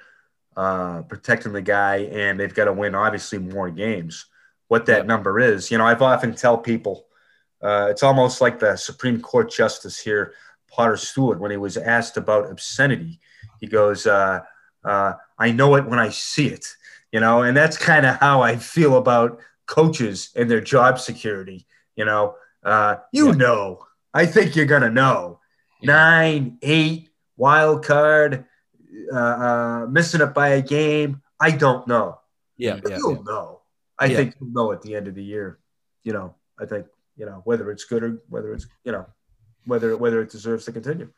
uh, protecting the guy and they've got to win obviously more games. What that number is you know i've often tell people uh, it's almost like the supreme court justice here potter stewart when he was asked about obscenity he goes uh, uh, i know it when i see it you know and that's kind of how i feel about coaches and their job security you know? Uh, you Yeah. know. I think you're gonna know. Nine, eight, wild card, uh, uh, missing it by a game. I don't know. Yeah, But yeah, you'll know. I Yeah. think you'll know at the end of the year. You know, I think you know whether it's good or whether it's you know whether whether it deserves to continue.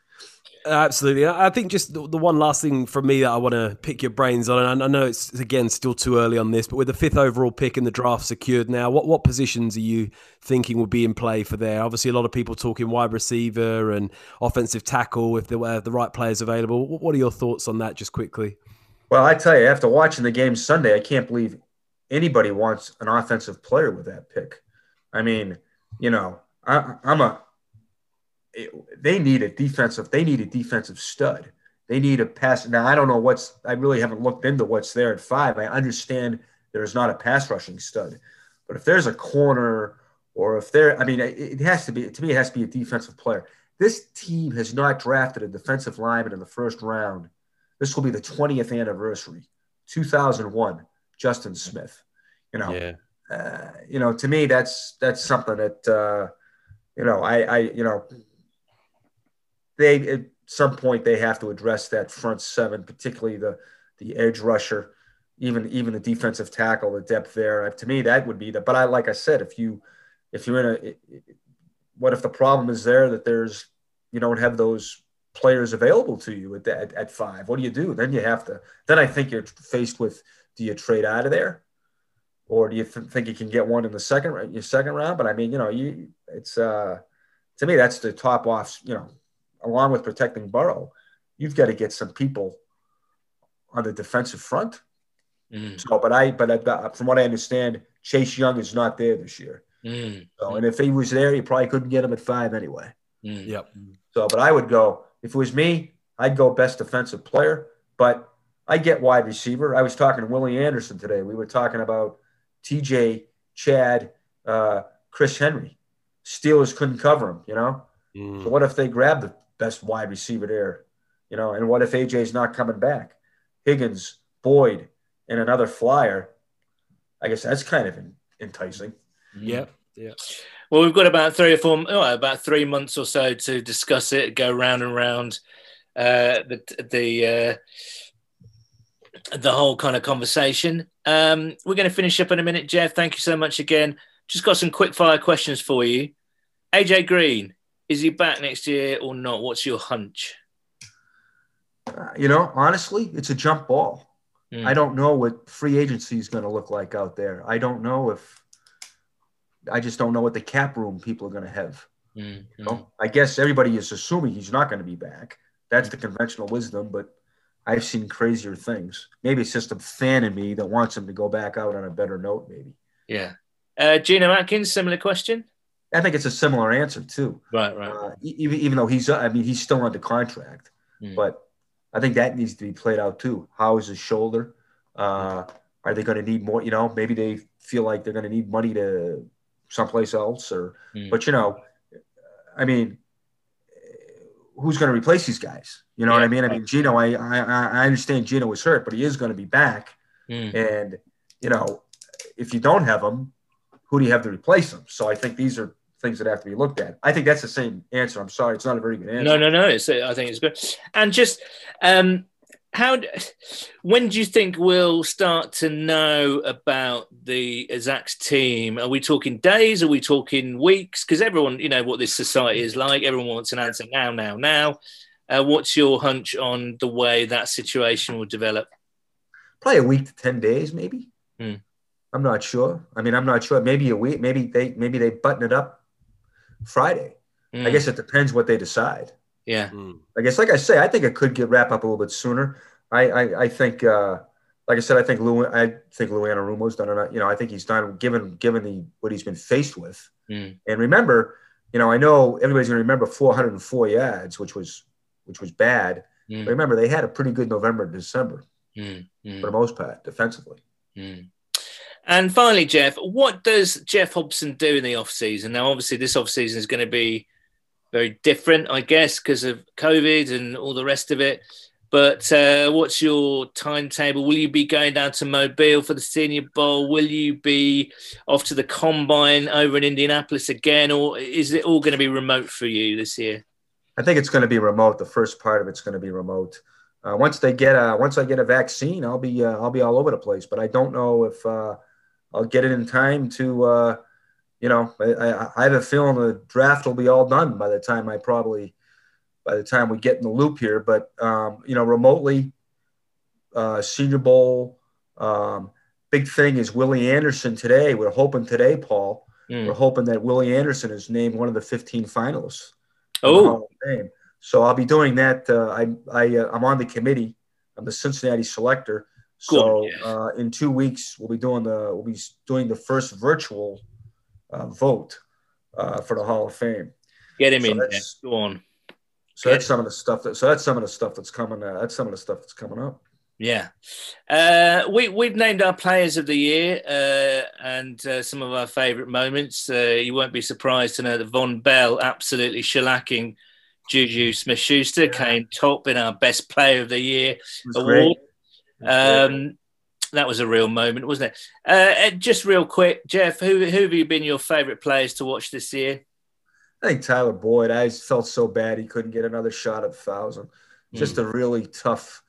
Absolutely. I think just the, one last thing from me that I want to pick your brains on, and I know it's again still too early on this, but with the fifth overall pick in the draft secured now, what what positions are you thinking will be in play for there? Obviously, a lot of people talking wide receiver and offensive tackle if there were uh, the right players available. What are your thoughts on that, just quickly? Well, I tell you, after watching the game Sunday, I can't believe anybody wants an offensive player with that pick. I mean, you know, I, I'm a. it- they need a defensive. They need a defensive stud. They need a pass. Now I don't know what's. I really haven't looked into what's there at five. I understand there's not a pass rushing stud, but if there's a corner or if there, I mean, it, it has to be. To me, it has to be a defensive player. This team has not drafted a defensive lineman in the first round. This will be the 20th anniversary, 2001. Justin Smith. You know, uh, you know, to me, that's that's something that uh, you know, I, I, you know, they at some point they have to address that front seven, particularly the the edge rusher, even even the defensive tackle, the depth there. To me, that would be the. But I, like I said, if you if you're in a, what if the problem is there that there's you don't have those players available to you at, at, at five? What do you do? Then you have to. Then I think you're faced with: do you trade out of there? or do you th- think you can get one in the second your second round? But I mean, you know, you it's uh, to me that's the top off. You know, along with protecting Burrow, you've got to get some people on the defensive front. Mm, So, but I, but I've from what I understand, Chase Young is not there this year. mm, So, and if he was there, you probably couldn't get him at five anyway. mm. Yep. So, but I would go if it was me, I'd go best defensive player. But I get wide receiver. I was talking to Willie Anderson today. We were talking about TJ, Chad, uh, Chris Henry. Steelers couldn't cover him. You know. So what if they grab the best wide receiver there? You know, and what if AJ's not coming back? Higgins, Boyd, and another flyer. I guess that's kind of enticing. Yep. Yeah. Well, we've got about three or four, oh, about three months or so to discuss it, go round and round uh, the the uh, the whole kind of conversation. Um, we're going to finish up in a minute, Geoff. Thank you so much again. Just got some quick fire questions for you. AJ Green, is he back next year or not? What's your hunch? Uh, you know, honestly, it's a jump ball. Mm. I don't know what free agency is going to look like out there. I don't know if I just don't know what the cap room people are going to have. Mm, You know? I guess everybody is assuming he's not going to be back. That's the conventional wisdom, but I've seen crazier things. Maybe it's just a fan in me that wants him to go back out on a better note. Maybe Yeah. Uh, Geno Atkins, similar question. I think it's a similar answer too. Right, right. Uh, even even though he's, I mean, he's still under contract, Mm. but I think that needs to be played out too. How is his shoulder? Uh, are they going to need more? You know, maybe they feel like they're going to need money to someplace else, or Mm. but you know, I mean, who's going to replace these guys? You know what I mean? I mean, Geno, I, I I understand Geno was hurt, but he is going to be back, Mm. and you know, if you don't have him, who do you have to replace him? So I think these are things that have to be looked at. I think that's the same answer. I'm sorry, it's not a very good answer. No, no, no. It's, I think it's good. And just um, how, when do you think we'll start to know about the Zac's team? Are we talking days? Are we talking weeks? Because everyone, you know what this society is like. Everyone wants an answer now, now, now. Uh, what's your hunch on the way that situation will develop? Probably a week to ten days, maybe. Hmm. I'm not sure. I mean, I'm not sure. Maybe a week. Maybe they maybe they button it up Friday. I Mm, guess it depends what they decide. Yeah. Mm. I guess, like I say, I think it could get wrapped up a little bit sooner. I, I, I think, uh, like I said, I think Lou, I think Lou Anarumo's done it. You know, I think he's done given given the what he's been faced with. Mm. And remember, you know, I know everybody's going to remember 404 yards, which was which was bad. Mm. But remember, they had a pretty good November, December Mm, mm. for the most part, defensively. Mm. And finally, Geoff, what does Geoff Hobson do in the off season? Now, obviously, this off season is going to be very different, I guess, because of COVID and all the rest of it. But uh, what's your timetable? Will you be going down to Mobile for the Senior Bowl? Will you be off to the Combine over in Indianapolis again, or is it all going to be remote for you this year? I think it's going to be remote. The first part of it's going to be remote. Uh, once they get a once I get a vaccine, I'll be uh, I'll be all over the place. But I don't know if uh, I'll get it in time to. Uh, you know, I, I, I have a feeling the draft will be all done by the time I probably by the time we get in the loop here. But um, you know, remotely, uh, Senior Bowl. Um, big thing is Willie Anderson today. We're hoping today, Paul. Mm. We're hoping that Willie Anderson is named one of the 15 finalists. Oh, Hall of Fame. So I'll be doing that. Uh, I, I, uh, I'm on the committee. I'm the Cincinnati selector. So uh, in two weeks, we'll be doing the we'll be doing the first virtual uh, vote uh, for the Hall of Fame. get him So in that's- Go on. So that's some of the stuff that. So that's some of the stuff that's coming. Uh, that's some of the stuff that's coming up. Yeah, uh, we we've named our players of the year uh, and uh, some of our favourite moments. Uh, you won't be surprised to know that Vonn Bell absolutely shellacking Juju Smith-Schuster came top in our best player of the year award. great. It was great. Um, that was a real moment, wasn't it? Uh, just real quick, Geoff, who who have you been your favourite players to watch this year? I think Tyler Boyd. I felt so bad he couldn't get another shot at a thousand. Just a really tough,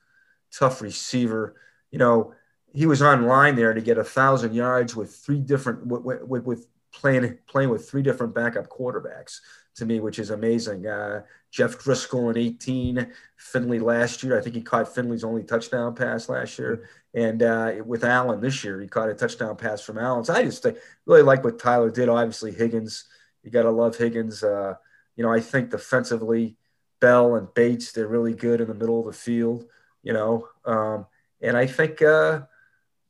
tough receiver. You know, he was online there to get a thousand yards with three different with, with, with playing playing with three different backup quarterbacks. To me, which is amazing. Uh, Jeff Driskel in 18, Finley last year. I think he caught Finley's only touchdown pass last year, and uh, with Allen this year, he caught a touchdown pass from Allen. So I just really like what Tyler did. Obviously, Higgins. You got to love Higgins. Uh, you know, I think defensively, Bell and Bates, they're really good in the middle of the field, you know. Um, and I think, uh,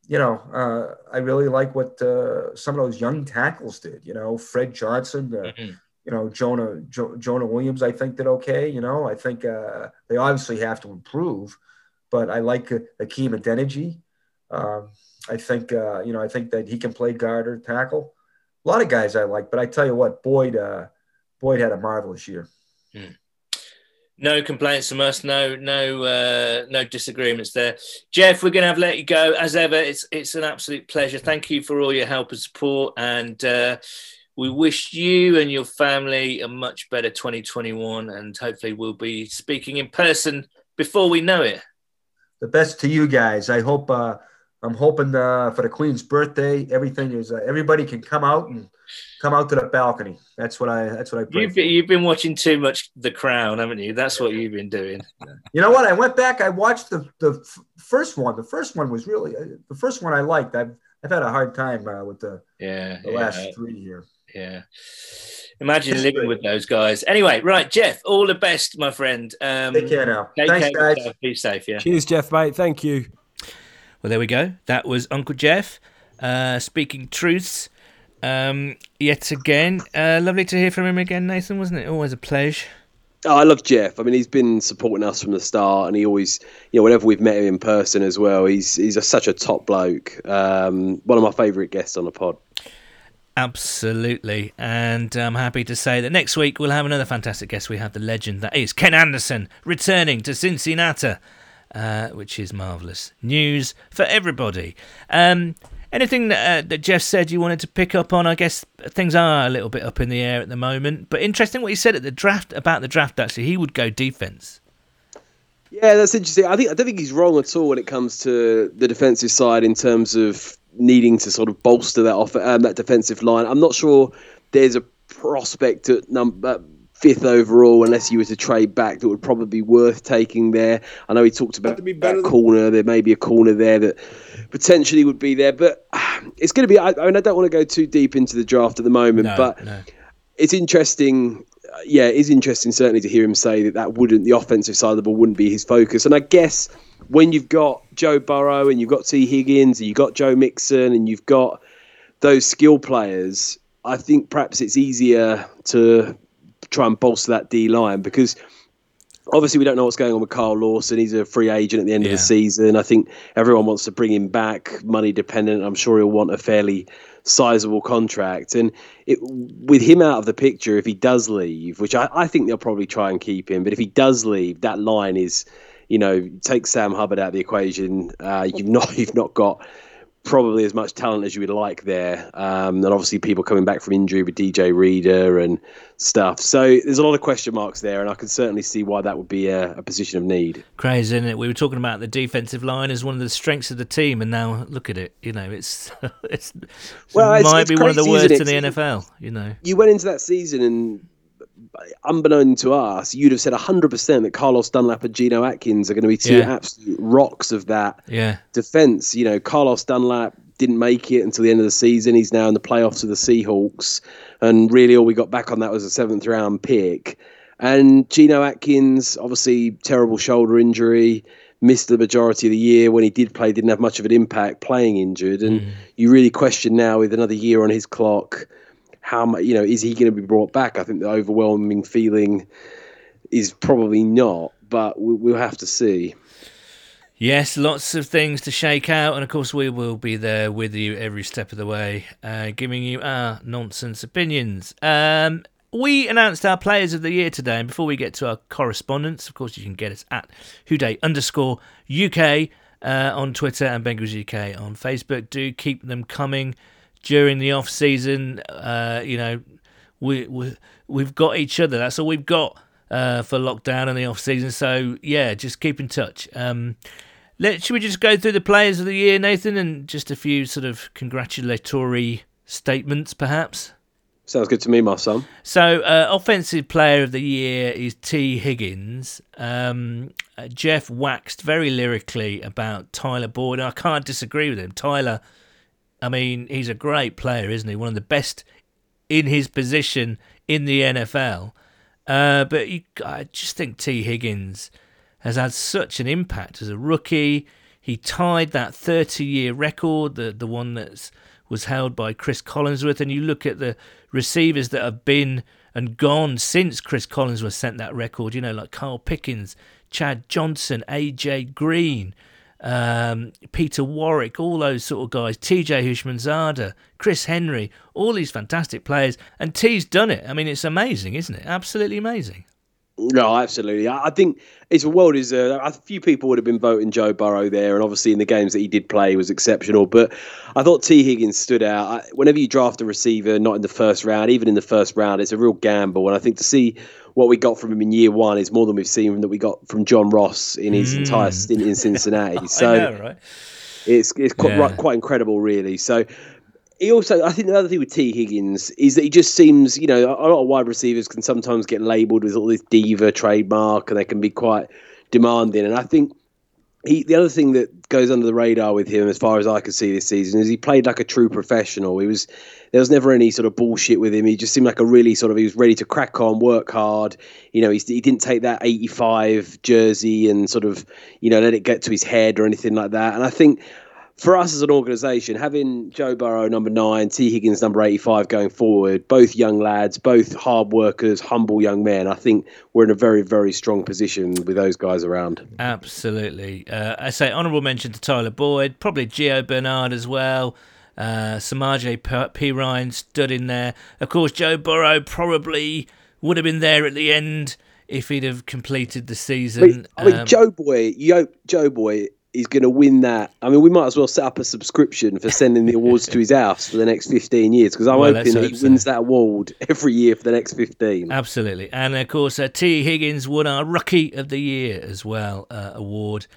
you know, uh, I really like what uh, some of those young tackles did, you know, Fred Johnson, uh, Mhm. You know, Jonah, jo- Jonah Williams, I think did okay. You know, I think uh, they obviously have to improve, but I like uh, Hakeem Adeniji. Um, I think, uh, you know, I think that he can play guard or tackle. A lot of guys I like, but I tell you what, Boyd, uh, Boyd had a marvelous year. No complaints from us. No, no, uh, no disagreements there. Geoff, we're going to have let you go as ever. It's it's an absolute pleasure. Thank you for all your help and support, and uh, we wish you and your family a much better 2021. And hopefully, we'll be speaking in person before we know it. the best to you guys. I hope uh, I'm hoping uh, for the Queen's birthday, everything is uh, everybody can come out and come out to the balcony. That's what I that's what I. You've been, you've been watching too much The Crown, haven't you? That's what you've been doing. You know what? I went back. I watched the the f- first one. The first one was really uh, the first one I liked. I've I've had a hard time uh, with the, Yeah, the yeah, last three here. Yeah. Imagine living with those guys. Anyway, right, Geoff. All the best, my friend. Um, Take care now. Take Thanks, care. guys. yourself. Be safe. Yeah. Cheers, Geoff, mate. Thank you. Well, there we go. That was Uncle Geoff uh, speaking truths um, yet again. Uh, lovely to hear from him again, Nathan, wasn't it? Always a pleasure. Oh, I love Geoff. I mean, he's been supporting us from the start, and he always, you know, whenever we've met him in person as well, he's he's a, such a top bloke. Um, one of my favourite guests on the pod. Absolutely. And I'm happy to say that next week we'll have another fantastic guest. We have the legend that is Ken Anderson returning to Cincinnati, uh, which is marvellous news for everybody. Um, anything that, uh, that Geoff said you wanted to pick up on? I guess things are a little bit up in the air at the moment. But interesting what he said at the draft about the draft, actually. He would go defence. Yeah, that's interesting. I think I don't think he's wrong at all when it comes to the defensive side in terms of needing to sort of bolster that off um, that defensive line. I'm not sure there's a prospect at number fifth overall unless you were to trade back that would probably be worth taking there. I know he talked about that corner. There may be a corner there that potentially would be there, but (sighs) it's going to be. I, I mean, I don't want to go too deep into the draft at the moment, No, but no. it's interesting. Yeah, it is interesting certainly to hear him say that that wouldn't the offensive side of the ball wouldn't be his focus. And I guess when you've got Joe Burrow and you've got Tee Higgins and you've got Joe Mixon and you've got those skill players, I think perhaps it's easier to try and bolster that D line because obviously we don't know what's going on with Carl Lawson. He's a free agent at the end of the season. I think everyone wants to bring him back, money dependent. I'm sure he'll want a fairly sizable contract. And it, with him out of the picture, if he does leave, which I, I think they'll probably try and keep him, but if he does leave, that line is, you know, take Sam Hubbard out of the equation. Uh, you've (laughs) not you've not got probably as much talent as you would like there. Um, and obviously people coming back from injury with DJ Reader and stuff. So there's a lot of question marks there, and I can certainly see why that would be a, a position of need. Crazy, isn't it? We were talking about the defensive line as one of the strengths of the team, and now look at it. You know, it's (laughs) it's Well, it might it's be one of the worst in the NFL. You know, You went into that season and. Unbeknown to us, you'd have said 100% that Carlos Dunlap and Geno Atkins are going to be two Yeah. absolute rocks of that yeah, defense. You know, Carlos Dunlap didn't make it until the end of the season. He's now in the playoffs with the Seahawks, and really all we got back on that was a seventh round pick. And Geno Atkins, obviously terrible shoulder injury, missed the majority of the year. When he did play, didn't have much of an impact playing injured. And mm. you really question now with another year on his clock, how much you know is he going to be brought back? I think the overwhelming feeling is probably not, but we, we'll have to see. yes, lots of things to shake out, and of course we will be there with you every step of the way, uh, giving you our nonsense opinions. Um, we announced our players of the year today, and before we get to our correspondence, of course, you can get us at WhoDey underscore UK uh, on Twitter and Bengals UK on Facebook. Do keep them coming during the off season. Uh, you know, we, we we've got each other. That's all we've got uh, for lockdown and the off season. So yeah, just keep in touch. Um, let should we just go through the players of the year, Nathan, and just a few sort of congratulatory statements, perhaps. Sounds good to me, my son. So, uh, offensive player of the year is Tee Higgins. Um, uh, Geoff waxed very lyrically about Tyler Boyd. I can't disagree with him. Tyler, I mean, he's a great player, isn't he? One of the best in his position in the NFL. Uh, but you, I just think Tee Higgins has had such an impact as a rookie. He tied that 30 year record, the, the one that was held by Chris Collinsworth. And you look at the receivers that have been and gone since Chris Collinsworth sent that record, you know, like Carl Pickens, Chad Johnson, AJ Green, um, Peter Warrick, all those sort of guys, TJ Houshmandzadeh, Chris Henry, all these fantastic players. And T's done it. I mean, it's amazing, isn't it? Absolutely amazing. No, absolutely. I think it's a well deserved. A few people would have been voting Joe Burrow there, and obviously in the games that he did play he was exceptional. But I thought Tee Higgins stood out. I, whenever you draft a receiver, not in the first round, even in the first round, it's a real gamble. And I think to see what we got from him in year one is more than we've seen that we got from John Ross in his mm. entire (laughs) stint in Cincinnati. (laughs) So know, right? it's it's quite, Yeah. quite incredible, really. So he also, I think the other thing with Tee Higgins is that he just seems, you know, a lot of wide receivers can sometimes get labelled with all this diva trademark, and they can be quite demanding. And I think he, the other thing that goes under the radar with him, as far as I could see this season, is he played like a true professional. He was there was never any sort of bullshit with him. He just seemed like a really sort of he was ready to crack on, work hard. You know, he, he didn't take that 85 jersey and sort of you know let it get to his head or anything like that. And I think for us as an organisation, having Joe Burrow number nine, Tee Higgins number 85 going forward, both young lads, both hard workers, humble young men, I think we're in a very, very strong position with those guys around. Absolutely. Uh, I say honourable mention to Tyler Boyd, probably Gio Bernard as well. Uh, Samaje Ryan stood in there. Of course, Joe Burrow probably would have been there at the end if he'd have completed the season. I mean, um, Joe Boy, Yo, Joe Boy he's going to win that. I mean, we might as well set up a subscription for sending the awards to his (laughs) house for the next 15 years because I'm well, hoping he wins that award every year for the next 15. Absolutely. And of course, uh, Tee Higgins won our Rookie of the Year as well uh, award.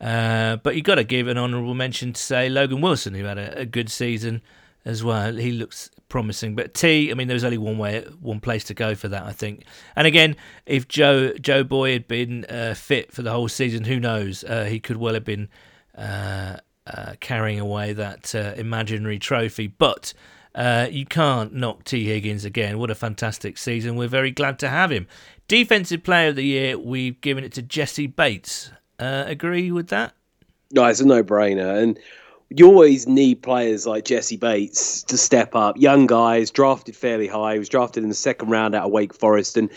Uh, but you've got to give an honourable mention to, say, Logan Wilson, who had a, a good season as well. He looks promising. But T, I mean, there was only one way, one place to go for that, I think. And again, if Joe Joe Boy had been uh, fit for the whole season, who knows? Uh, he could well have been uh, uh carrying away that uh, imaginary trophy. But uh, you can't knock Tee Higgins again. What a fantastic season! We're very glad to have him. Defensive Player of the Year, we've given it to Jessie Bates. agree with that? No, it's a no-brainer, and you always need players like Jessie Bates to step up. Young guys, drafted fairly high. He was drafted in the second round out of Wake Forest, and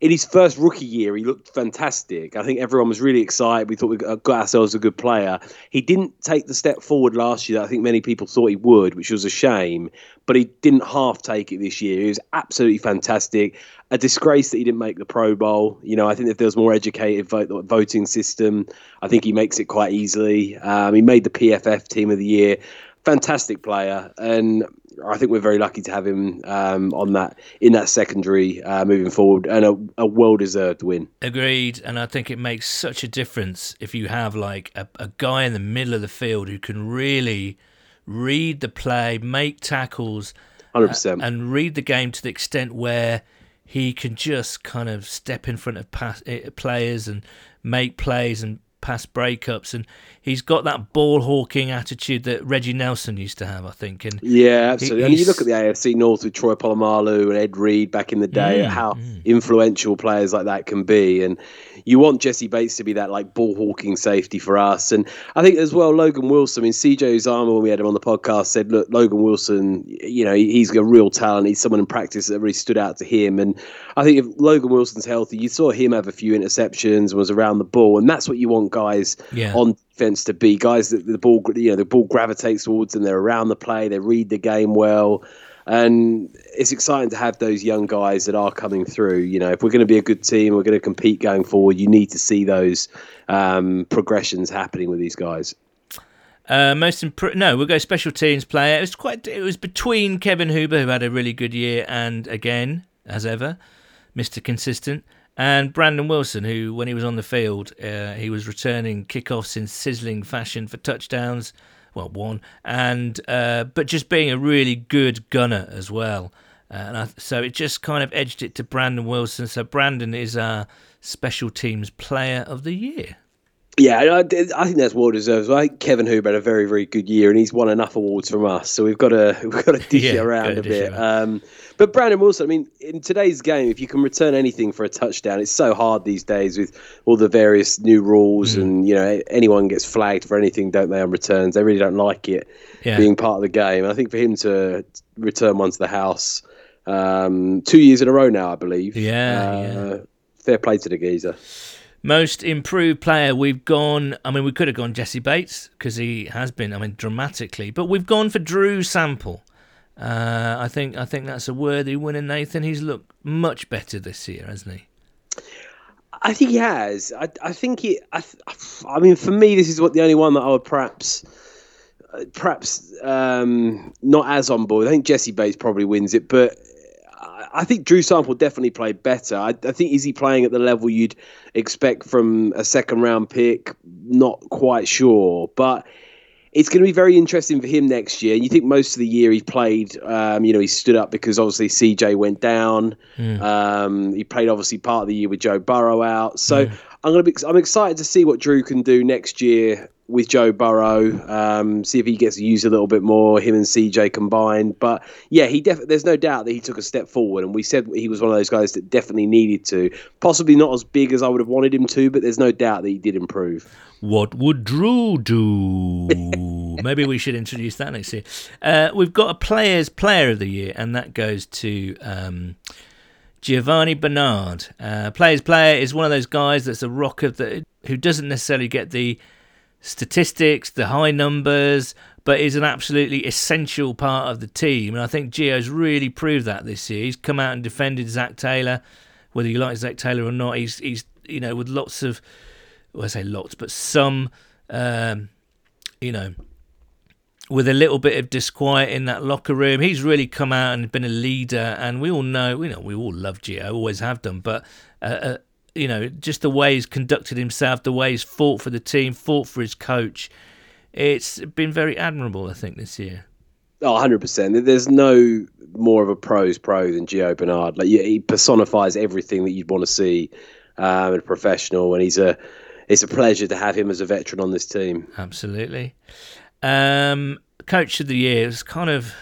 in his first rookie year, he looked fantastic. I think everyone was really excited. We thought we got ourselves a good player. He didn't take the step forward last year that I think many people thought he would, which was a shame. But he didn't half take it this year. He was absolutely fantastic. A disgrace that he didn't make the Pro Bowl. You know, I think if there was more educated vote, voting system, I think he makes it quite easily. Um, he made the PFF Team of the Year fantastic player, and I think we're very lucky to have him um, on that in that secondary uh, moving forward, and a, a well deserved win. Agreed, and I think it makes such a difference if you have like a, a guy in the middle of the field who can really read the play, make tackles, hundred percent, and read the game to the extent where he can just kind of step in front of pass, uh, players and make plays and pass breakups, and he's got that ball hawking attitude that Reggie Nelson used to have, I think. And yeah, absolutely. And you look at the AFC North with Troy Polamalu and Ed Reed back in the day, mm, how mm. influential players like that can be, and you want Jessie Bates to be that like ball hawking safety for us. And I think as well, Logan Wilson. I mean, CJ Uzomah, when we had him on the podcast, said, "Look, Logan Wilson, you know, he's a real talent. He's someone in practice that really stood out to him." And I think if Logan Wilson's healthy, you saw him have a few interceptions and was around the ball, and that's what you want guys yeah. on defense to be. Guys that the ball, you know, the ball gravitates towards and They're around the play. They read the game well. And it's exciting to have those young guys that are coming through. You know, if we're going to be a good team, we're going to compete going forward. You need to see those um, progressions happening with these guys. Uh, most imp- no, we'll go special teams player. It was quite. It was between Kevin Huber, who had a really good year, and again, as ever, Mister Consistent, and Brandon Wilson, who, when he was on the field, uh, he was returning kickoffs in sizzling fashion for touchdowns well, one, and uh, but just being a really good gunner as well. Uh, and I, so it just kind of edged it to Brandon Wilson. So Brandon is our special teams player of the year. Yeah, I, I think that's well deserved. I think Kevin Huber had a very, very good year, and he's won enough awards from us. So we've got to (laughs) we've got to dish yeah, it around a bit. Um, but Brandon Wilson, I mean, in today's game, if you can return anything for a touchdown, it's so hard these days with all the various new rules, mm. and you know anyone gets flagged for anything, don't they, on returns? They really don't like it yeah. being part of the game. I think for him to return one to the house um, two years in a row now, I believe. Yeah, uh, yeah. Fair play to the geezer. Most improved player, we've gone. I mean, we could have gone Jessie Bates because he has been. I mean, dramatically, but we've gone for Drew Sample. Uh, I think I think that's a worthy winner, Nathan. He's looked much better this year, hasn't he? I think he has. I, I think he. I, I mean, for me, this is what the only one that I would perhaps, perhaps um, not as on board. I think Jessie Bates probably wins it, but I think Drew Sample definitely played better. I, I, think is he playing at the level you'd expect from a second round pick? Not quite sure, but it's going to be very interesting for him next year. And you think most of the year he played, um, you know, he stood up because obviously CJ went down. Mm. Um, he played obviously part of the year with Joe Burrow out. So mm. I'm gonna be. I'm excited to see what Drew can do next year with Joe Burrow. Um, see if he gets used a little bit more. Him and CJ combined. But yeah, he def- There's no doubt that he took a step forward, and we said he was one of those guys that definitely needed to. Possibly not as big as I would have wanted him to, but there's no doubt that he did improve. What would Drew do? (laughs) Maybe we should introduce that next year. Uh, we've got a player's player of the year, and that goes to um, Giovanni Bernard. Uh, player's player is one of those guys that's a rock of the who doesn't necessarily get the statistics, the high numbers, but is an absolutely essential part of the team. And I think Gio's really proved that this year. He's come out and defended Zac Taylor, whether you like Zac Taylor or not. He's he's you know with lots of well, I say lots, but some, um, you know, with a little bit of disquiet in that locker room. He's really come out and been a leader, and we all know, you know, we all love Gio, always have done, but. Uh, uh, you know, just the way he's conducted himself, the way he's fought for the team, fought for his coach. It's been very admirable, I think, this year. Oh, 100%. There's no more of a pros pro than Gio Bernard. Like he personifies everything that you'd want to see um, in a professional, and he's a it's a pleasure to have him as a veteran on this team. Absolutely. Um, coach of the year is kind of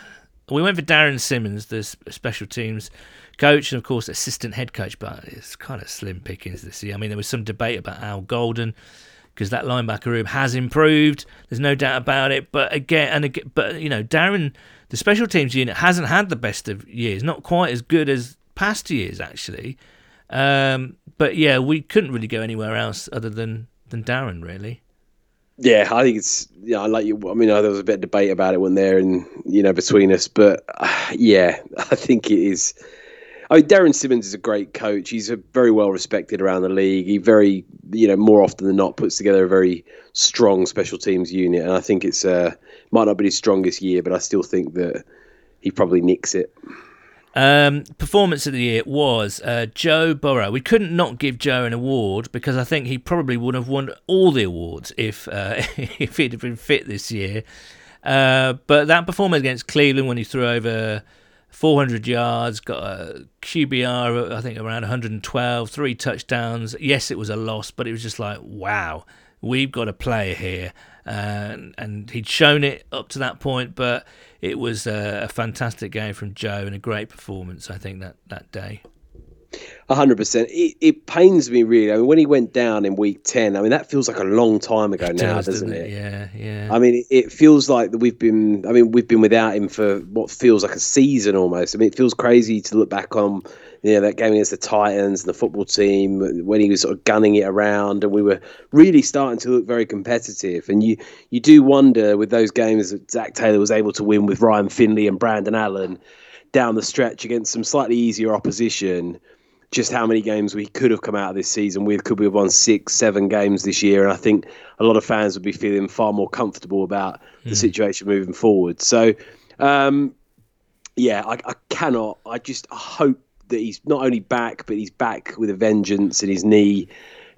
we went for Darrin Simmons, the special teams coach, and of course assistant head coach, but it's kind of slim pickings this year. I mean, there was some debate about Al Golden because that linebacker room has improved. There's no doubt about it. But again, and again, but you know, Darrin, the special teams unit hasn't had the best of years, not quite as good as past years actually. Um, but yeah, we couldn't really go anywhere else other than than Darrin, really. Yeah, I think it's yeah. I like you. I mean, there was a bit of debate about it when there, and you know, between us. But uh, (sighs) yeah, (laughs) I think it is. I mean, Darrin Simmons is a great coach. He's a very well respected around the league. He very, you know, more often than not puts together a very strong special teams unit. And I think it's uh, might not be his strongest year, but I still think that he probably nicks it. Um, performance of the year was uh, Joe Burrow. We couldn't not give Joe an award because I think he probably would have won all the awards if uh, (laughs) if he'd have been fit this year. Uh, but that performance against Cleveland when he threw over 400 yards, got a QBR I think around 112, three touchdowns. Yes, it was a loss, but it was just like wow, we've got a player here, and and he'd shown it up to that point, but it was a, a fantastic game from Joe and a great performance. I think that that day. Hundred percent. It, it pains me really. I mean, when he went down in week ten, I mean that feels like a long time ago It now, does, doesn't doesn't it? Yeah, yeah. I mean, it feels like that we've been. I mean, we've been without him for what feels like a season almost. I mean, it feels crazy to look back on, you know, that game against the Titans and the football team when he was sort of gunning it around, and we were really starting to look very competitive. And you, you do wonder with those games that Zac Taylor was able to win with Ryan Finley and Brandon Allen down the stretch against some slightly easier opposition just how many games we could have come out of this season with. Could we have won six, seven games this year? And I think a lot of fans would be feeling far more comfortable about the situation moving forward. So, um, yeah, I, I cannot. I just hope that he's not only back, but he's back with a vengeance, and his knee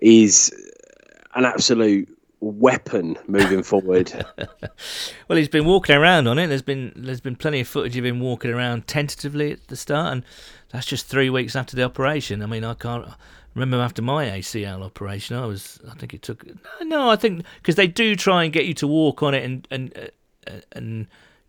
is an absolute weapon moving forward. (laughs) Well, he's been walking around on it. There's been there's been plenty of footage of him walking around tentatively at the start, and that's just three weeks after the operation. I mean, I can't remember after my ACL operation. I was, I think it took no, no I think because they do try and get you to walk on it and and uh, and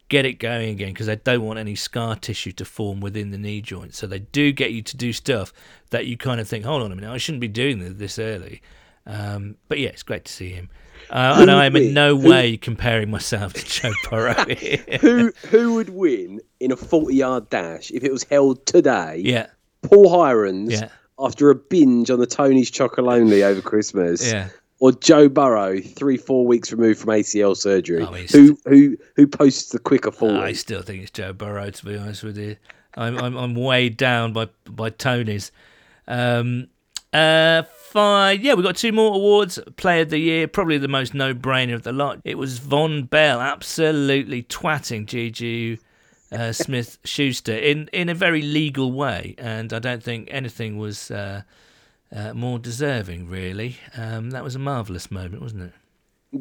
get it going again because they don't want any scar tissue to form within the knee joint. So they do get you to do stuff that you kind of think, hold on a minute, I shouldn't be doing this this early. Um, but yeah, it's great to see him. Uh, and I am in no way comparing myself to Joe (laughs) Burrow. here. who who would win in a forty-yard dash if it was held today? yeah, Paul Hirons Yeah. after a binge on the Tony's Chocolonely over Christmas. yeah. Or Joe Burrow, three, four weeks removed from ACL surgery. Oh, who who who posts the quicker forward? I still think it's Joe Burrow. To be honest with you, I'm I'm, I'm weighed down by by Tony's. Um, uh, fine. Yeah, we got two more awards. Player of the year, probably the most no-brainer of the lot. It was Vonn Bell, absolutely twatting Juju uh, (laughs) Smith Schuster in in a very legal way, and I don't think anything was uh, uh, more deserving. Really, um, that was a marvelous moment, wasn't it?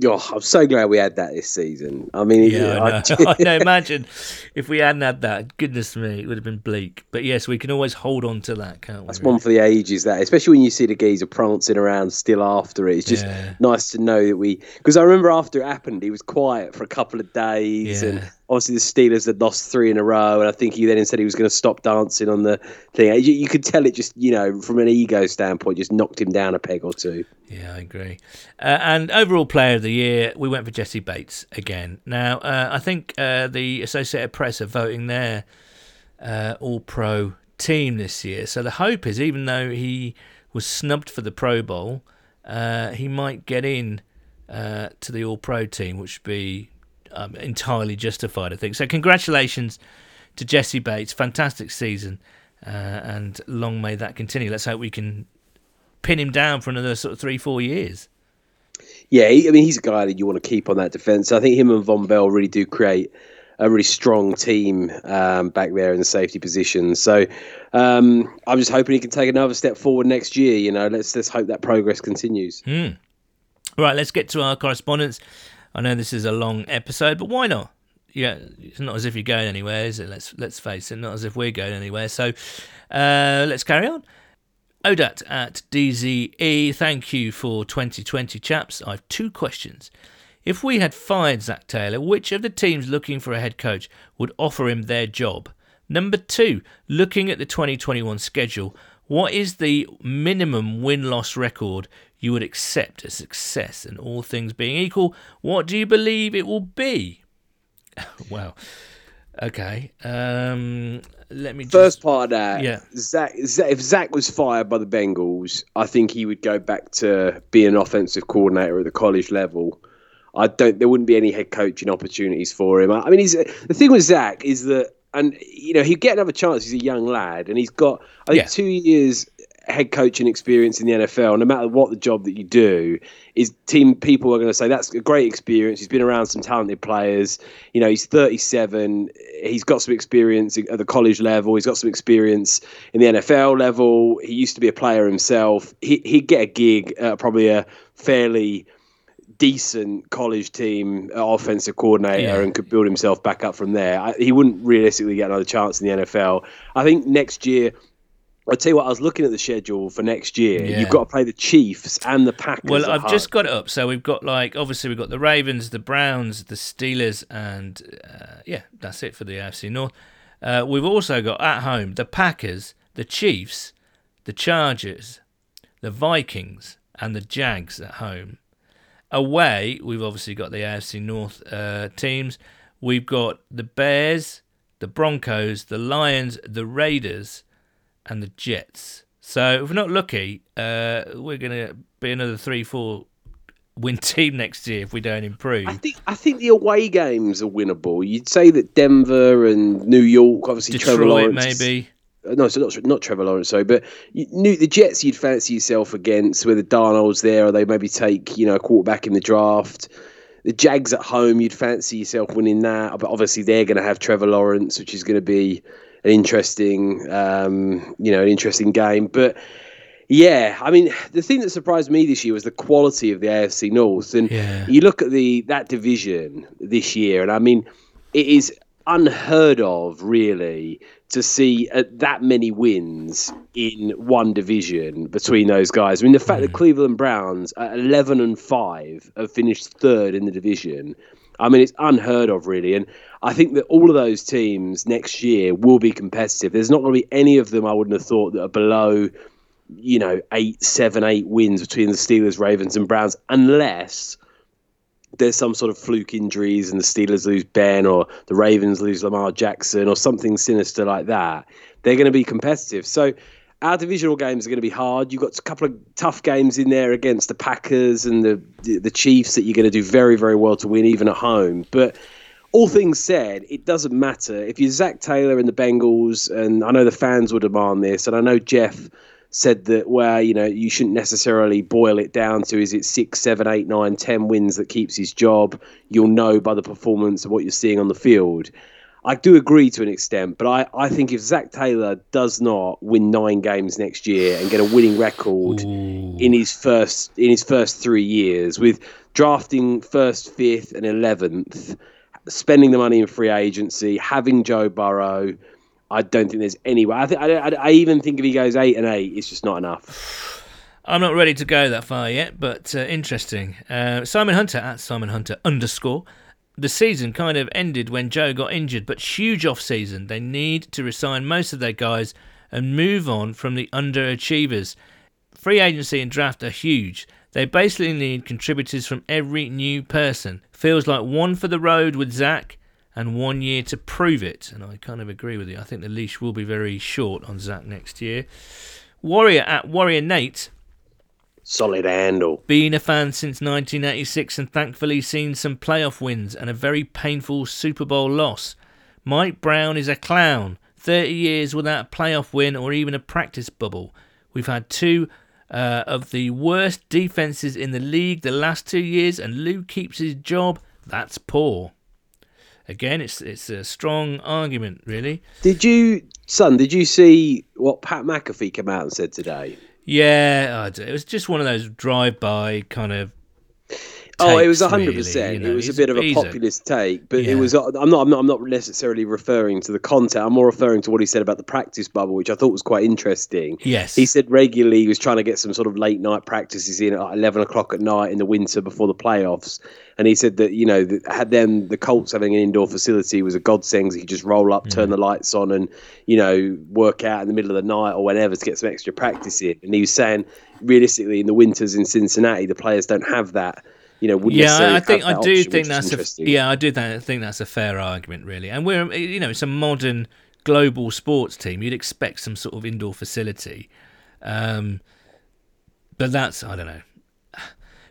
Oh, I'm so glad we had that this season. I mean, Yeah, I- (laughs) I know. I know. Imagine if we hadn't had that. Goodness me, it would have been bleak. But yes, we can always hold on to that, can't we? That's one for the ages. That, especially when you see the geezer prancing around still after it, it's just Yeah. nice to know that we. Because I remember after it happened, he was quiet for a couple of days, and Yeah. Obviously the Steelers had lost three in a row, and I think he then said he was going to stop dancing on the thing. You, you could tell it just, you know, from an ego standpoint, just knocked him down a peg or two. Yeah, I agree. Uh, and overall player of the year, we went for Jessie Bates again. Now, uh, I think uh, the Associated Press are voting their uh, All Pro team this year. So the hope is, even though he was snubbed for the Pro Bowl, uh, he might get in uh, to the All Pro team, which would be um, entirely justified, I think. So, congratulations to Jessie Bates. Fantastic season. Uh, and long may that continue. Let's hope we can pin him down for another sort of three, four years. Yeah, I mean, he's a guy that you want to keep on that defense. I think him and Vonn Bell really do create a really strong team um, back there in the safety position. So um, I'm just hoping he can take another step forward next year. You know, let's let's hope that progress continues. Right, let's get to our correspondence. I know this is a long episode, but why not? Yeah, it's not as if you're going anywhere, is it? Let's let's face it, not as if we're going anywhere. So uh, let's carry on. Odat at DZE, thank you for 2020, chaps. I have two questions. If we had fired Zac Taylor, which of the teams looking for a head coach would offer him their job? Number two, looking at the 2021 schedule, what is the minimum win loss record you would accept as success? And all things being equal, what do you believe it will be? (laughs) well, okay. Um, let me just. First part of that, Yeah. Zac, Zac, if Zac was fired by the Bengals, I think he would go back to being an offensive coordinator at the college level. I don't. There wouldn't be any head coaching opportunities for him. I I mean, he's the thing with Zac is that, and you know, he'd get another chance. He's a young lad, and he's got I think Yeah. two years head coaching experience in the NFL. No matter what the job that you do, is team people are going to say that's a great experience. He's been around some talented players. You know, he's 37. He's got some experience at the college level. He's got some experience in the NFL level. He used to be a player himself. He, he'd get a gig at probably a fairly decent college team uh, offensive coordinator Yeah. and could build himself back up from there. I, he wouldn't realistically get another chance in the NFL. I think next year. I'll tell you what. I was looking at the schedule for next year. Yeah. You've got to play the Chiefs and the Packers. Well, I've home. just got it up. So we've got like obviously we've got the Ravens, the Browns, the Steelers, and uh, yeah, that's it for the AFC North. Uh, we've also got at home the Packers, the Chiefs, the Chargers, the Vikings, and the Jags at home. Away, we've obviously got the AFC North uh, teams. We've got the Bears, the Broncos, the Lions, the Raiders, and the Jets. So if we're not lucky, uh, we're going to be another three, four win (laughs) team next year if we don't improve. I think I think the away games are winnable. You'd say that Denver and New York, obviously Trevor Detroit, Lawrence, maybe. Uh, No, so not not Trevor Lawrence, sorry, but you, knew the Jets you'd fancy yourself against, whether Darnold's there or they maybe take you know a quarterback in the draft. The Jags at home, you'd fancy yourself winning that, but obviously they're going to have Trevor Lawrence, which is going to be an interesting, um, you know, an interesting game. But yeah, I mean, the thing that surprised me this year was the quality of the AFC North, and Yeah. you look at the that division this year, and I mean, it is unheard of, really, to see uh, that many wins in one division between those guys. I mean, the fact that Cleveland Browns at eleven and five have finished third in the division. I mean, it's unheard of, really. And I think that all of those teams next year will be competitive. There's not going to be any of them I wouldn't have thought that are below you know, eight, seven, eight wins between the Steelers, Ravens, and Browns, unless there's some sort of fluke injuries and the Steelers lose Ben or the Ravens lose Lamar Jackson or something sinister like that. They're going to be competitive. So our divisional games are going to be hard. You've got a couple of tough games in there against the Packers and the the, Chiefs that you're going to do very, very well to win, even at home. But all things said, it doesn't matter. If you're Zac Taylor and the Bengals, and I know the fans will demand this, and I know Geoff said that, well, you know, you shouldn't necessarily boil it down to is it six, seven, eight, nine, ten wins that keeps his job. You'll know by the performance of what you're seeing on the field. I do agree to an extent, but I, I think if Zac Taylor does not win nine games next year and get a winning record in his first in his first three years with drafting first, fifth, and eleventh, spending the money in free agency, having Joe Burrow, I don't think there's any way. I think I, I, I even think if he goes eight and eight, it's just not enough. I'm not ready to go that far yet, but uh, interesting. Uh, Simon Hunter at Simon Hunter underscore. The season kind of ended when Joe got injured, but huge off season. They need to resign most of their guys and move on from the underachievers. Free agency and draft are huge. They basically need contributors from every new person. Feels like one for the road with Zac and one year to prove it. And I kind of agree with you. I think the leash will be very short on Zac next year. Warrior at Warrior Nate Solid handle. been a fan since 1986 and thankfully seen some playoff wins and a very painful Super Bowl loss. Mike Brown is a clown. 30 years without a playoff win or even a practice bubble. We've had two uh, of the worst defenses in the league the last two years, and Lou keeps his job. That's poor. Again, it's it's a strong argument, really. Did you, son? Did you see what Pat McAfee came out and said today? Yeah, I d- it was just one of those drive-by kind of. Oh, it was hundred really, percent. you know. It was a bit of a populist take, but Yeah. it was. I'm not. I'm not. I'm not necessarily referring to the content. I'm more referring to what he said about the practice bubble, which I thought was quite interesting. Yes. He said regularly he was trying to get some sort of late night practices in at 11 o'clock at night in the winter before the playoffs. And he said that, you know, that had them, the Colts having an indoor facility was a godsend. He could just roll up, Mm. turn the lights on, and, you know, work out in the middle of the night or whenever to get some extra practice in. And he was saying, realistically, in the winters in Cincinnati, the players don't have that. You know, wouldn't yeah, I I think I do option, think that's a yeah, I do th- think that's a fair argument, really. And we're you know it's a modern global sports team. You'd expect some sort of indoor facility, um, but that's I don't know.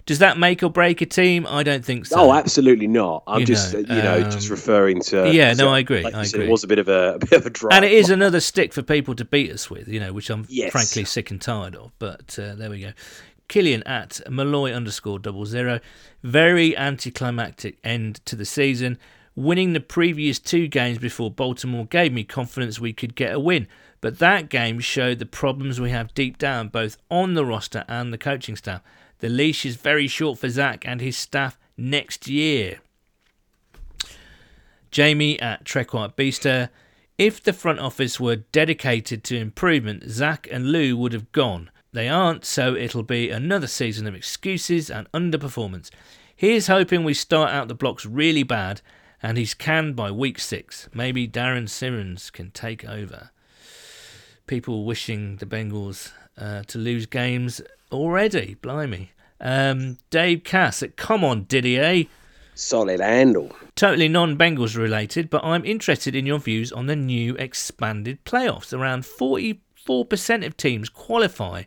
Does that make or break a team? I don't think so. Oh, absolutely not. I'm You just, know, you know, just um, referring to. yeah, no, I agree, like I agree. It was a bit of a, (laughs) a bit of a drive. and it is another stick for people to beat us with, you know, which I'm Yes. frankly sick and tired of. But uh, there we go. Killian at Malloy underscore double zero. Very anticlimactic end to the season. Winning the previous two games before Baltimore gave me confidence we could get a win. But that game showed the problems we have deep down, both on the roster and the coaching staff. The leash is very short for Zac and his staff next year. Jamie at White Beaster. If the front office were dedicated to improvement, Zac and Lou would have gone. They aren't, so it'll be another season of excuses and underperformance. Here's hoping we start out the blocks really bad and he's canned by week six. Maybe Darrin Simmons can take over. People wishing the Bengals uh, to lose games already. Blimey. Um, Dave Cass at Come On Didier. solid handle. Totally non Bengals related, but I'm interested in your views on the new expanded playoffs. Around 44% of teams qualify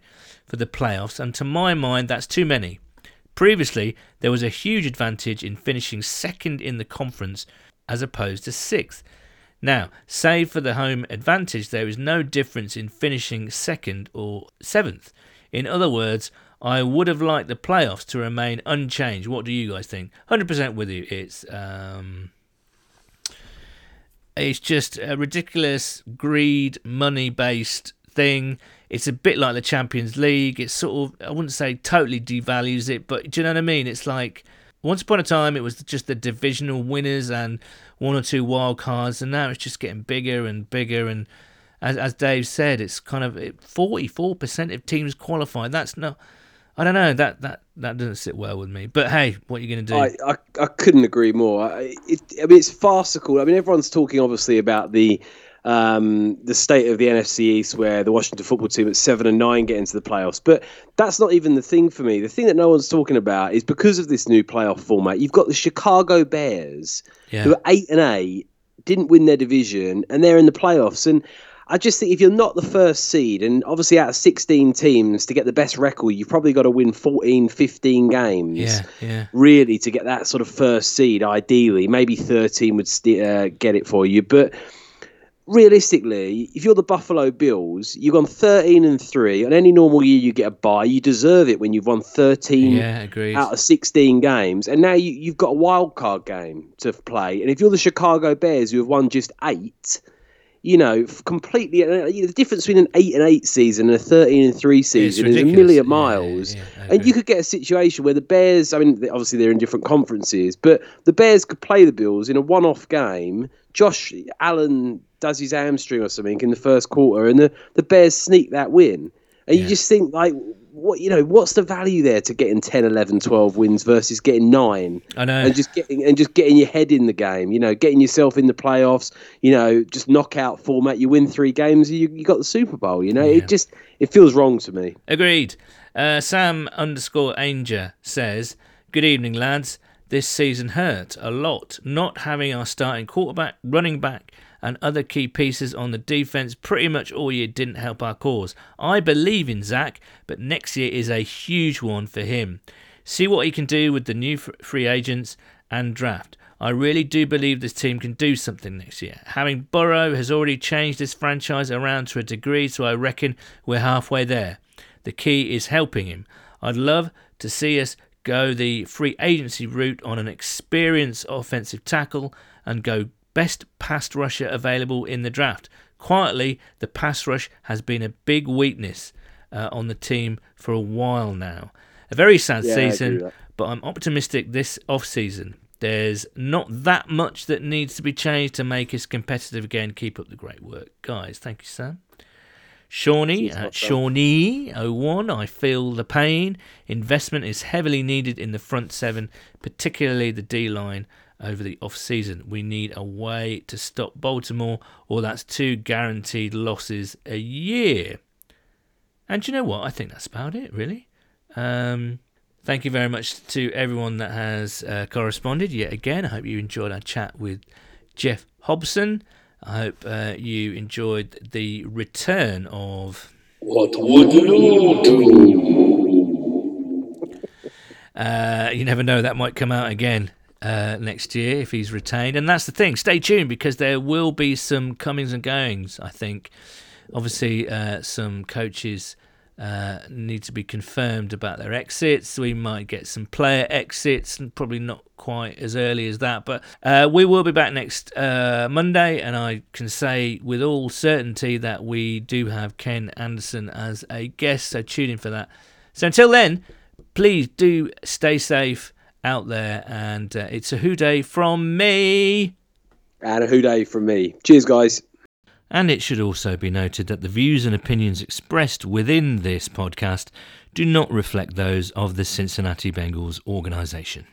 for the playoffs, and to my mind, that's too many. Previously, there was a huge advantage in finishing second in the conference as opposed to sixth. Now, save for the home advantage, there is no difference in finishing second or seventh. In other words, I would have liked the playoffs to remain unchanged. What do you guys think? 100% with you. It's um, it's just a ridiculous greed, money-based thing. It's a bit like the Champions League. It's sort of I wouldn't say totally devalues it, but do you know what I mean? It's like once upon a time it was just the divisional winners and one or two wild cards, and now it's just getting bigger and bigger. And as as Dave said, it's kind of forty-four percent of teams qualify. That's not. I don't know that that that doesn't sit well with me. But hey, what are you going to do? I, I, I couldn't agree more. I, it, I mean, it's farcical. I mean, everyone's talking obviously about the um, the state of the NFC East, where the Washington football team at seven and nine get into the playoffs. But that's not even the thing for me. The thing that no one's talking about is because of this new playoff format. You've got the Chicago Bears, Yeah. who are eight and eight, didn't win their division, and they're in the playoffs. And I just think if you're not the first seed, and obviously out of 16 teams to get the best record, you've probably got to win 14, 15 games yeah, yeah. really to get that sort of first seed ideally maybe 13 would st- uh, get it for you but realistically, if you're the Buffalo Bills, you've gone 13 and 3. On any normal year, you get a bye. You deserve it when you've won 13 Yeah, out of 16 games. And now you, you've got a wild card game to play. And if you're the Chicago Bears, who have won just eight, you know, completely. uh, you know, the difference between an 8 and 8 season and a 13 and 3 season is a million Yeah, miles. yeah, and you could get a situation where the Bears, I mean, obviously they're in different conferences, but the Bears could play the Bills in a one off game. Josh Allen does his hamstring or something in the first quarter, and the, the Bears sneak that win. And you just think, like, what you know, what's the value there to getting 10, 11, 12 wins versus getting nine? I know. and just getting and just getting your head in the game. You know, getting yourself in the playoffs. You know, just knockout format. You win three games, you you got the Super Bowl. You know, Yeah. it just it feels wrong to me. Agreed. Uh, Sam underscore Anger says, Good evening, lads. This season hurt a lot. Not having our starting quarterback, running back, and other key pieces on the defense pretty much all year didn't help our cause. I believe in Zac, but next year is a huge one for him. See what he can do with the new free agents and draft. I really do believe this team can do something next year. Having Burrow has already changed this franchise around to a degree, so I reckon we're halfway there. The key is helping him. I'd love to see us go the free agency route on an experienced offensive tackle and go best pass rusher available in the draft. Quietly, the pass rush has been a big weakness uh, on the team for a while now. A very sad Yeah, season, but I'm optimistic this off season. There's not that much that needs to be changed to make us competitive again. Keep up the great work, guys. Thank you, Sam. Shawnee at mate, Sam. Shawnee01, I feel the pain. Investment is heavily needed in the front seven, particularly the D line over the off season. We need a way to stop Baltimore, or that's two guaranteed losses a year. And you know what? I think that's about it, really. Um, thank you very much to everyone that has uh, corresponded yet again. I hope you enjoyed our chat with Geoff Hobson. I hope uh, you enjoyed the return of. What would you do? Uh, you never know, that might come out again uh, next year if he's retained. And that's the thing. Stay tuned because there will be some comings and goings, I think. Obviously, uh, some coaches uh, need to be confirmed about their exits. We might get some player exits, and probably not quite as early as that. But uh, we will be back next uh, Monday, and I can say with all certainty that we do have Ken Anderson as a guest. So tune in for that. So until then, please do stay safe out there, and uh, it's a WhoDey from me. And a WhoDey from me. Cheers, guys. And it should also be noted that the views and opinions expressed within this podcast do not reflect those of the Cincinnati Bengals organisation.